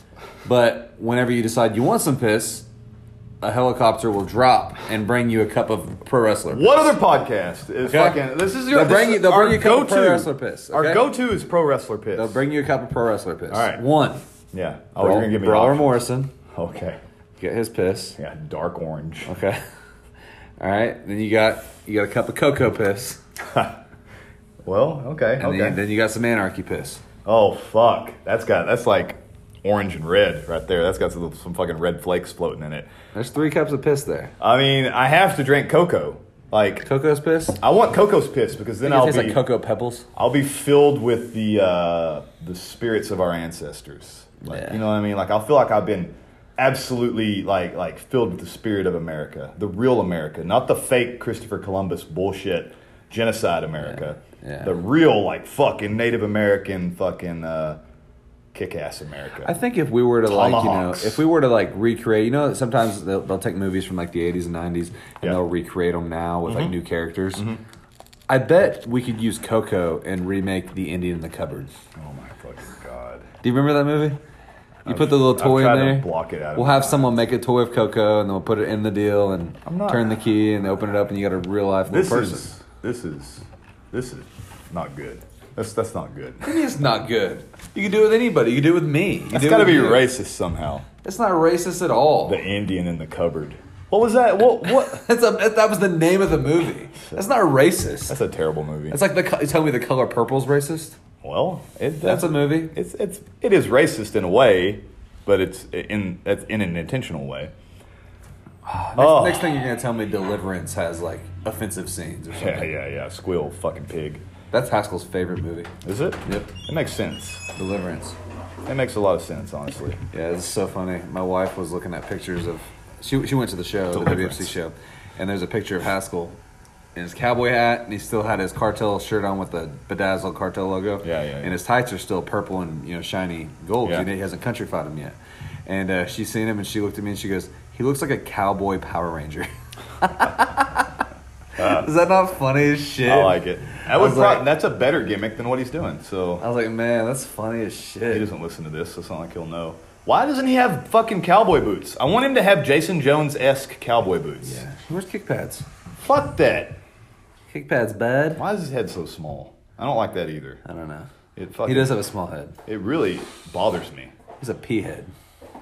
[SPEAKER 2] But whenever you decide you want some piss, a helicopter will drop and bring you a cup of pro wrestler.
[SPEAKER 5] What other podcast is
[SPEAKER 2] Okay.
[SPEAKER 5] fucking? This is your.
[SPEAKER 2] They'll bring you- they'll bring you a cup of
[SPEAKER 5] go-to.
[SPEAKER 2] pro wrestler piss,
[SPEAKER 5] Our go-to is pro wrestler piss.
[SPEAKER 2] They'll bring you a cup of pro wrestler piss.
[SPEAKER 5] All right.
[SPEAKER 2] One.
[SPEAKER 5] yeah. Oh,
[SPEAKER 2] Brawl-
[SPEAKER 5] you're gonna give me
[SPEAKER 2] Brawler. Morrison.
[SPEAKER 5] Okay.
[SPEAKER 2] Get his piss.
[SPEAKER 5] Yeah, dark orange.
[SPEAKER 2] Okay. All right. Then you got you got a cup of Koko piss,
[SPEAKER 5] Well, okay,
[SPEAKER 2] and
[SPEAKER 5] okay.
[SPEAKER 2] then, then you got some anarchy piss.
[SPEAKER 5] Oh fuck, that's got that's like orange and red right there. That's got some, some fucking red flakes floating in it.
[SPEAKER 2] There's three cups of piss there.
[SPEAKER 5] I mean, I have to drink Koko. Like,
[SPEAKER 2] Koko's piss.
[SPEAKER 5] I want Koko's piss because then
[SPEAKER 2] it
[SPEAKER 5] I'll be
[SPEAKER 2] like cocoa pebbles.
[SPEAKER 5] I'll be filled with the uh, the spirits of our ancestors. Like,
[SPEAKER 2] Yeah.
[SPEAKER 5] you know what I mean? Like, I'll feel like I've been absolutely like like filled with the spirit of America, the real America, not the fake Christopher Columbus bullshit genocide America.
[SPEAKER 2] Yeah. Yeah.
[SPEAKER 5] The real like fucking Native American fucking uh, kick ass America.
[SPEAKER 2] I think if we were to like, you know, if we were to like recreate, you know, sometimes they'll, they'll take movies from like the 80s and 90s and.
[SPEAKER 5] Mm-hmm.
[SPEAKER 2] they'll recreate them now with like new characters. I bet we could use Koko and remake The Indian in the Cupboard.
[SPEAKER 5] oh my fucking god.
[SPEAKER 2] Do you remember that movie? You put the little toy in
[SPEAKER 5] tried to
[SPEAKER 2] there.
[SPEAKER 5] block it out
[SPEAKER 2] We'll have someone make a toy of Koko, and then we'll put it in the deal, and
[SPEAKER 5] not-
[SPEAKER 2] turn the key, and open it up, and you got a real life little
[SPEAKER 5] This
[SPEAKER 2] person.
[SPEAKER 5] is this is this is not good. That's that's not good.
[SPEAKER 2] It's not good. You can do it with anybody. You can do it with me. You it
[SPEAKER 5] got to be
[SPEAKER 2] you.
[SPEAKER 5] racist somehow.
[SPEAKER 2] It's not racist at all.
[SPEAKER 5] The Indian in the cupboard. What was that? What? What?
[SPEAKER 2] That's a, that was the name of the movie. That's not racist.
[SPEAKER 5] That's a terrible movie.
[SPEAKER 2] It's like the you tell me the color purple's racist.
[SPEAKER 5] well, it,
[SPEAKER 2] That's a movie.
[SPEAKER 5] It's it's it is racist in a way, but it's in it's in an intentional way.
[SPEAKER 2] Ah, next,
[SPEAKER 5] Oh.
[SPEAKER 2] next thing you're gonna tell me, Deliverance has like offensive scenes or something.
[SPEAKER 5] Yeah, yeah, yeah. Squeal, fucking pig.
[SPEAKER 2] That's Haskell's favorite movie.
[SPEAKER 5] Is it?
[SPEAKER 2] Yep.
[SPEAKER 5] It makes sense.
[SPEAKER 2] Deliverance.
[SPEAKER 5] It makes a lot of sense, honestly.
[SPEAKER 2] Yeah, it's so funny. My wife was looking at pictures of. She she went to the show,
[SPEAKER 5] Deliverance.
[SPEAKER 2] the WFC show, and there's a picture of Haskell in his cowboy hat, and he still had his cartel shirt on with the bedazzled cartel logo.
[SPEAKER 5] Yeah, yeah, yeah.
[SPEAKER 2] And his tights are still purple and you know shiny gold.
[SPEAKER 5] Yeah.
[SPEAKER 2] He hasn't country fought him yet. And uh, she's seen him, and she looked at me and she goes, "He looks like a cowboy Power Ranger." Uh, is that not funny as shit?
[SPEAKER 5] I like it. That would
[SPEAKER 2] was
[SPEAKER 5] prob-
[SPEAKER 2] like-
[SPEAKER 5] that's a better gimmick than what he's doing. So
[SPEAKER 2] I was like, man, that's funny as shit.
[SPEAKER 5] he doesn't listen to this, so it's not like he'll know. Why doesn't he have fucking cowboy boots? I want him to have Jason Jones esque cowboy boots.
[SPEAKER 2] Yeah. Where's kick pads?
[SPEAKER 5] Fuck that.
[SPEAKER 2] Kick pads, bad.
[SPEAKER 5] Why is his head so small? I don't like that either.
[SPEAKER 2] I don't know.
[SPEAKER 5] It fucking,
[SPEAKER 2] He does have a small head.
[SPEAKER 5] It really bothers me.
[SPEAKER 2] He's a pea head.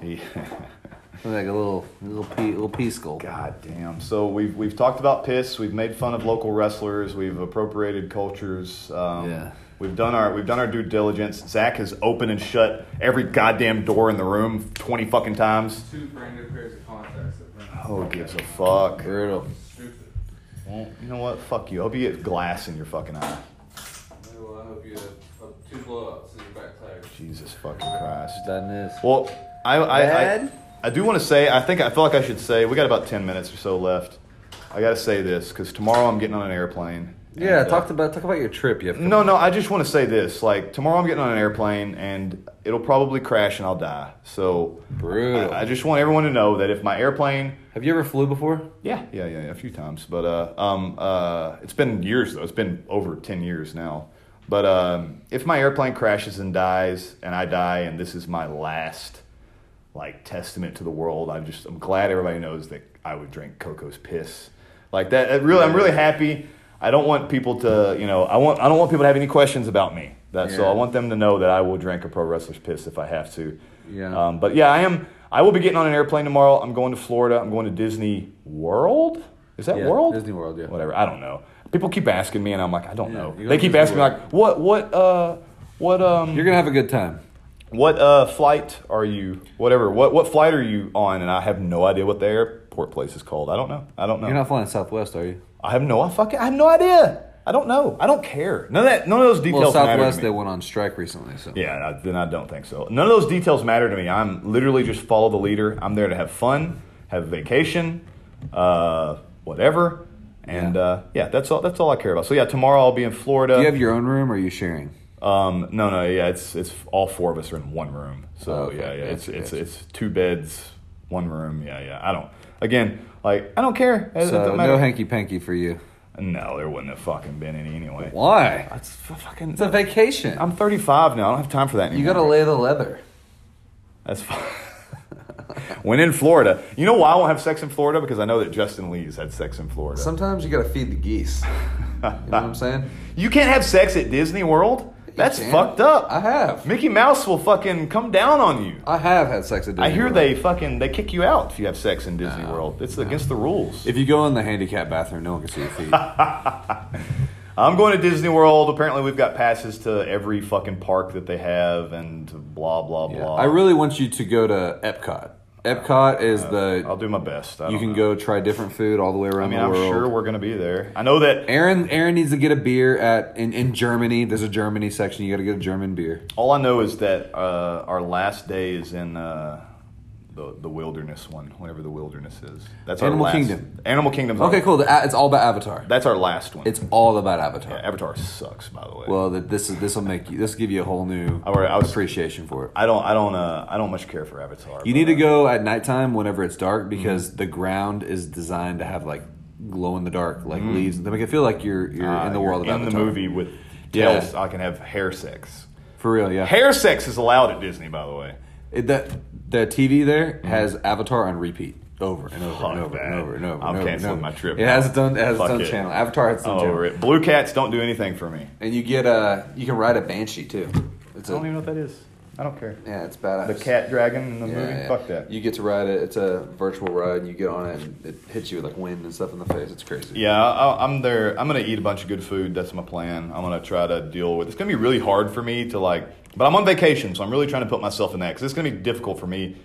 [SPEAKER 5] He,
[SPEAKER 2] Like a little little pea little pea skull.
[SPEAKER 5] God damn. So we've we've talked about piss. We've made fun of local wrestlers. We've appropriated cultures. Um,
[SPEAKER 2] Yeah.
[SPEAKER 5] We've done our we've done our due diligence. Zach has opened and shut every goddamn door in the room twenty fucking times.
[SPEAKER 6] two brand new pairs of contacts that
[SPEAKER 5] Oh, gives a fuck.
[SPEAKER 2] Brutal.
[SPEAKER 5] Well, you know what? Fuck you. I hope you get glass in your fucking eye.
[SPEAKER 6] Well, I hope you have uh, two blowouts in your back tire.
[SPEAKER 5] Jesus fucking Christ.
[SPEAKER 2] That is.
[SPEAKER 5] Well, I I, I,
[SPEAKER 2] Bad?
[SPEAKER 5] I do want to say I think I feel like I should say we got about ten minutes or so left. I got to say this because tomorrow I'm getting on an airplane.
[SPEAKER 2] Yeah,
[SPEAKER 5] and, uh,
[SPEAKER 2] talk about talk about your trip. You
[SPEAKER 5] No, no, I just want to say this. Like tomorrow, I'm getting on an airplane and it'll probably crash and I'll die. So
[SPEAKER 2] Brutal.
[SPEAKER 5] I, I just want everyone to know that if my airplane,
[SPEAKER 2] Have you ever flew before?
[SPEAKER 5] yeah, yeah, yeah, a few times, but uh, um, uh, it's been years though. It's been over ten years now. But um, if my airplane crashes and dies, and I die, and this is my last like testament to the world, I'm just I'm glad everybody knows that I would drink Koko's piss like that. it really, I'm really happy. I don't want people to, you know, I want I don't want people to have any questions about me. That so
[SPEAKER 2] Yeah.
[SPEAKER 5] I want them to know that I will drink a pro wrestler's piss if I have to.
[SPEAKER 2] Yeah.
[SPEAKER 5] Um, but yeah, I am. I will be getting on an airplane tomorrow. I'm going to Florida. I'm going to Disney World. Is that
[SPEAKER 2] Yeah,
[SPEAKER 5] World?
[SPEAKER 2] Disney World, yeah.
[SPEAKER 5] Whatever. I don't know. People keep asking me, and I'm like, I don't
[SPEAKER 2] Yeah,
[SPEAKER 5] know. They keep
[SPEAKER 2] Disney
[SPEAKER 5] asking me like, what, what, uh, what, um,
[SPEAKER 2] You're gonna have a good time.
[SPEAKER 5] What uh, flight are you? Whatever. What what flight are you on? And I have no idea what the airport place is called. I don't know. I don't know.
[SPEAKER 2] You're not flying Southwest, are you?
[SPEAKER 5] I have no I fucking I have no idea. I don't know. I don't care. None of that. None of those
[SPEAKER 2] Well,
[SPEAKER 5] details matter to
[SPEAKER 2] Southwest they went on strike recently, so
[SPEAKER 5] Yeah, then I don't think so. None of those details matter to me. I'm literally just follow the leader. I'm there to have fun, have vacation, uh, whatever, and
[SPEAKER 2] Yeah.
[SPEAKER 5] uh, yeah, that's all. That's all I care about. So yeah, tomorrow I'll be in Florida.
[SPEAKER 2] Do you have your own room or are you sharing?
[SPEAKER 5] Um, no, no, yeah, it's it's all four of us are in one room. So
[SPEAKER 2] Oh, okay.
[SPEAKER 5] yeah, yeah, it's
[SPEAKER 2] Gotcha,
[SPEAKER 5] it's it's two beds, one room. Yeah, yeah. I don't. Again, like I don't care. It- it
[SPEAKER 2] So
[SPEAKER 5] don't
[SPEAKER 2] no hanky panky for you.
[SPEAKER 5] No, there wouldn't have fucking been any anyway.
[SPEAKER 2] Why?
[SPEAKER 5] That's fucking.
[SPEAKER 2] It's a vacation.
[SPEAKER 5] I'm 35 now. I don't have time for that anymore.
[SPEAKER 2] you gotta lay the leather.
[SPEAKER 5] That's fine. when in Florida, you know why I won't have sex in Florida? Because I know that Justin Lee's had sex in Florida.
[SPEAKER 2] Sometimes you gotta feed the geese. You know what I'm saying?
[SPEAKER 5] you can't have sex at Disney World. That's
[SPEAKER 2] can.
[SPEAKER 5] fucked up.
[SPEAKER 2] I have.
[SPEAKER 5] Mickey Mouse will fucking come down on you.
[SPEAKER 2] I have had sex at Disney
[SPEAKER 5] I hear
[SPEAKER 2] World.
[SPEAKER 5] they fucking they kick you out if you have sex in Disney
[SPEAKER 2] No,
[SPEAKER 5] World. It's against the rules.
[SPEAKER 2] If you go in the handicap bathroom, no one can see your feet.
[SPEAKER 5] I'm going to Disney World. Apparently, we've got passes to every fucking park that they have, and blah blah
[SPEAKER 2] Yeah.
[SPEAKER 5] blah.
[SPEAKER 2] I really want you to go to Epcot. Epcot is the
[SPEAKER 5] I'll do my best.
[SPEAKER 2] You can
[SPEAKER 5] know.
[SPEAKER 2] go try different food all the way around I
[SPEAKER 5] mean,
[SPEAKER 2] the
[SPEAKER 5] I'm
[SPEAKER 2] world.
[SPEAKER 5] sure we're gonna be there. I know that
[SPEAKER 2] Aaron Aaron needs to get a beer at in, in Germany. There's a Germany section. You got to get a German beer.
[SPEAKER 5] All I know is that uh, our last day is in uh, the the wilderness one, whatever the wilderness is. That's
[SPEAKER 2] Animal
[SPEAKER 5] our last,
[SPEAKER 2] Kingdom.
[SPEAKER 5] Animal Kingdom.
[SPEAKER 2] Okay, cool. The, it's all about Avatar.
[SPEAKER 5] That's our last one.
[SPEAKER 2] It's all about Avatar.
[SPEAKER 5] yeah, Avatar sucks, by the way.
[SPEAKER 2] Well, that this is this will make you this will give you a whole new
[SPEAKER 5] I were- I was-
[SPEAKER 2] appreciation for it.
[SPEAKER 5] I don't, I don't, uh, I don't much care for Avatar.
[SPEAKER 2] You
[SPEAKER 5] but,
[SPEAKER 2] need to
[SPEAKER 5] uh,
[SPEAKER 2] go at nighttime whenever it's dark
[SPEAKER 5] Mm-hmm.
[SPEAKER 2] because the ground is designed to have like glow in the dark like leaves. They make it feel like you're you're
[SPEAKER 5] uh,
[SPEAKER 2] in the world of
[SPEAKER 5] in the movie with.
[SPEAKER 2] Yeah.
[SPEAKER 5] Tails, I can have hair sex.
[SPEAKER 2] for real. Yeah,
[SPEAKER 5] Hair sex is allowed at Disney, by the way.
[SPEAKER 2] It, that the TV there mm-hmm. has Avatar on repeat over and over
[SPEAKER 5] Fuck
[SPEAKER 2] and over and over and over.
[SPEAKER 5] I'm
[SPEAKER 2] and over
[SPEAKER 5] canceling
[SPEAKER 2] and over.
[SPEAKER 5] my trip
[SPEAKER 2] It has its own. It has
[SPEAKER 5] Fuck
[SPEAKER 2] its own
[SPEAKER 5] it.
[SPEAKER 2] channel. Avatar has its own channel.
[SPEAKER 5] right. Blue cats don't do anything for me.
[SPEAKER 2] And you get a you can ride a banshee too. It's
[SPEAKER 5] I
[SPEAKER 2] a
[SPEAKER 5] don't even know what that is. I don't care.
[SPEAKER 2] yeah, it's badass.
[SPEAKER 5] The cat dragon in the
[SPEAKER 2] Yeah,
[SPEAKER 5] movie.
[SPEAKER 2] yeah.
[SPEAKER 5] Fuck that.
[SPEAKER 2] You get to ride it. It's a virtual ride. and You get on it, and it hits you with like wind and stuff in the face. It's crazy.
[SPEAKER 5] Yeah, I, I'm there. I'm gonna eat a bunch of good food. That's my plan. I'm gonna try to deal with. It's gonna be really hard for me to like, but I'm on vacation, so I'm really trying to put myself in that because it's gonna be difficult for me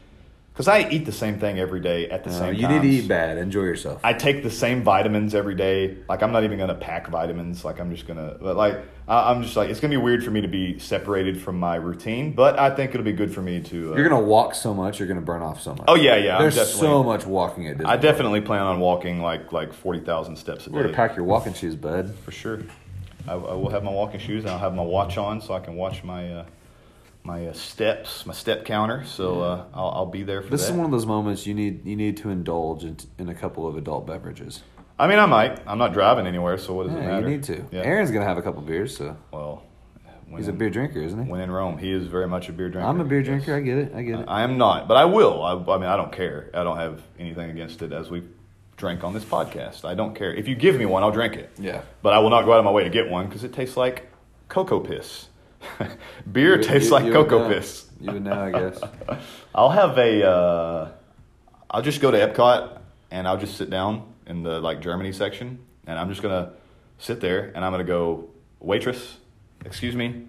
[SPEAKER 5] because I eat the same thing every day at the
[SPEAKER 2] No,
[SPEAKER 5] same.
[SPEAKER 2] you need to eat bad. Enjoy yourself.
[SPEAKER 5] I take the same vitamins every day. Like I'm not even gonna pack vitamins. Like I'm just gonna, but like I, I'm just like it's gonna be weird for me to be separated from my routine. But I think it'll be good for me to. Uh,
[SPEAKER 2] you're gonna walk so much. You're gonna burn off so much.
[SPEAKER 5] Oh yeah, yeah. I'm
[SPEAKER 2] There's so much walking at Disney.
[SPEAKER 5] I definitely plan on walking like like forty thousand steps a
[SPEAKER 2] We're
[SPEAKER 5] day
[SPEAKER 2] to pack your walking shoes, bud.
[SPEAKER 5] for sure. I, I will have my walking shoes and I'll have my watch on so I can watch my uh, my uh, steps, my step counter. So uh, I'll, I'll be there for
[SPEAKER 2] This is one of those moments you need you need to indulge in, in a couple of adult beverages.
[SPEAKER 5] I mean, I might. I'm not driving anywhere, so what does it
[SPEAKER 2] Yeah, you need to.
[SPEAKER 5] Yeah.
[SPEAKER 2] Aaron's gonna have a couple beers, so
[SPEAKER 5] Well, when
[SPEAKER 2] he's a beer drinker, isn't he?
[SPEAKER 5] When in Rome, he is very much a beer drinker.
[SPEAKER 2] I'm a beer
[SPEAKER 5] yes.
[SPEAKER 2] drinker. I get it. I get it.
[SPEAKER 5] I am not, but I will. I, I mean, I don't care. I don't have anything against it as we drank on this podcast. I don't care. If you give me one, I'll drink it.
[SPEAKER 2] Yeah.
[SPEAKER 5] But I will not go out of my way to get one because it tastes like Koko piss. Beer tastes
[SPEAKER 2] you-
[SPEAKER 5] like
[SPEAKER 2] you Koko
[SPEAKER 5] piss.
[SPEAKER 2] You would know, I guess.
[SPEAKER 5] I'll have a. Uh, I'll just go to Epcot and I'll just sit down in the like Germany section, and I'm just gonna sit there and I'm gonna go waitress. Excuse me.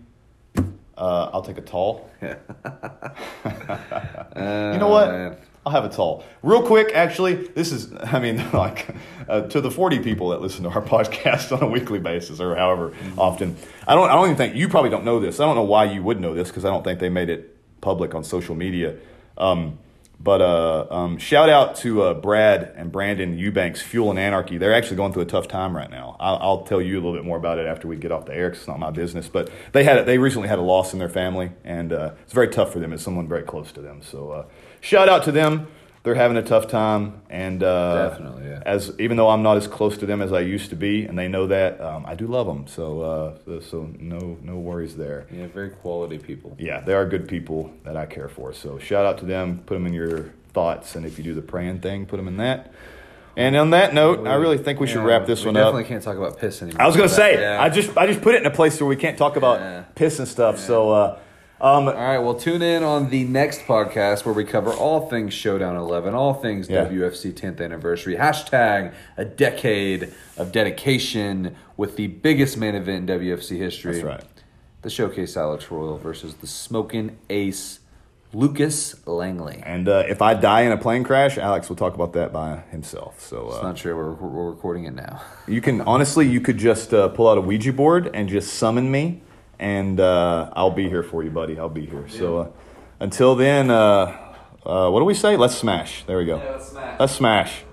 [SPEAKER 5] Uh, I'll take a tall.
[SPEAKER 2] Yeah.
[SPEAKER 5] You know what?
[SPEAKER 2] Oh, man.
[SPEAKER 5] I'll have a tall. Real quick, actually, this is, I mean, like, uh, to the 40 people that listen to our podcast on a weekly basis or however
[SPEAKER 2] Mm-hmm.
[SPEAKER 5] often, I don't, I don't even think, you probably don't know this. I don't know why you would know this because I don't think they made it public on social media. Um, but uh, um, shout out to uh, Brad and Brandon Eubanks, Fuel and Anarchy. They're actually going through a tough time right now. I'll, I'll tell you a little bit more about it after we get off the air 'cause it's not my business. But they had they recently had a loss in their family, and uh, it's very tough for them as someone very close to them. So uh, shout out to them. They're having a tough time, and uh,
[SPEAKER 2] Definitely, yeah.
[SPEAKER 5] As even though I'm not as close to them as I used to be, and they know that, um, I do love them. So uh, so no no worries there.
[SPEAKER 2] Yeah, very quality people.
[SPEAKER 5] Yeah, they are good people that I care for. So shout out to them. Put them in your thoughts, and if you do the praying thing, put them in that. And on that note, I really think we should wrap this
[SPEAKER 2] we
[SPEAKER 5] one
[SPEAKER 2] definitely
[SPEAKER 5] up.
[SPEAKER 2] Definitely can't talk about piss anymore.
[SPEAKER 5] I was gonna say,
[SPEAKER 2] Yeah.
[SPEAKER 5] I just I just put it in a place where we can't talk about
[SPEAKER 2] Yeah.
[SPEAKER 5] piss and stuff. So, uh, um,
[SPEAKER 2] All right, well, tune in on the next podcast where we cover all things Showdown 11, all things
[SPEAKER 5] Yeah.
[SPEAKER 2] WFC 10th anniversary. Hashtag a decade of dedication with the biggest main event in WFC history.
[SPEAKER 5] That's right.
[SPEAKER 2] The Showcase Alex Royal versus the Smoking Ace Lucas Langley.
[SPEAKER 5] And uh, if I die in a plane crash, Alex will talk about that by himself. So
[SPEAKER 2] It's
[SPEAKER 5] uh,
[SPEAKER 2] not sure we're, we're recording it now.
[SPEAKER 5] you can honestly, you could just uh, pull out a Ouija board and just summon me, and uh, I'll be here for you, buddy. I'll be here. So uh, until then, uh, uh, what do we say? Let's smash. There we go.
[SPEAKER 2] let's smash.
[SPEAKER 5] Let's smash.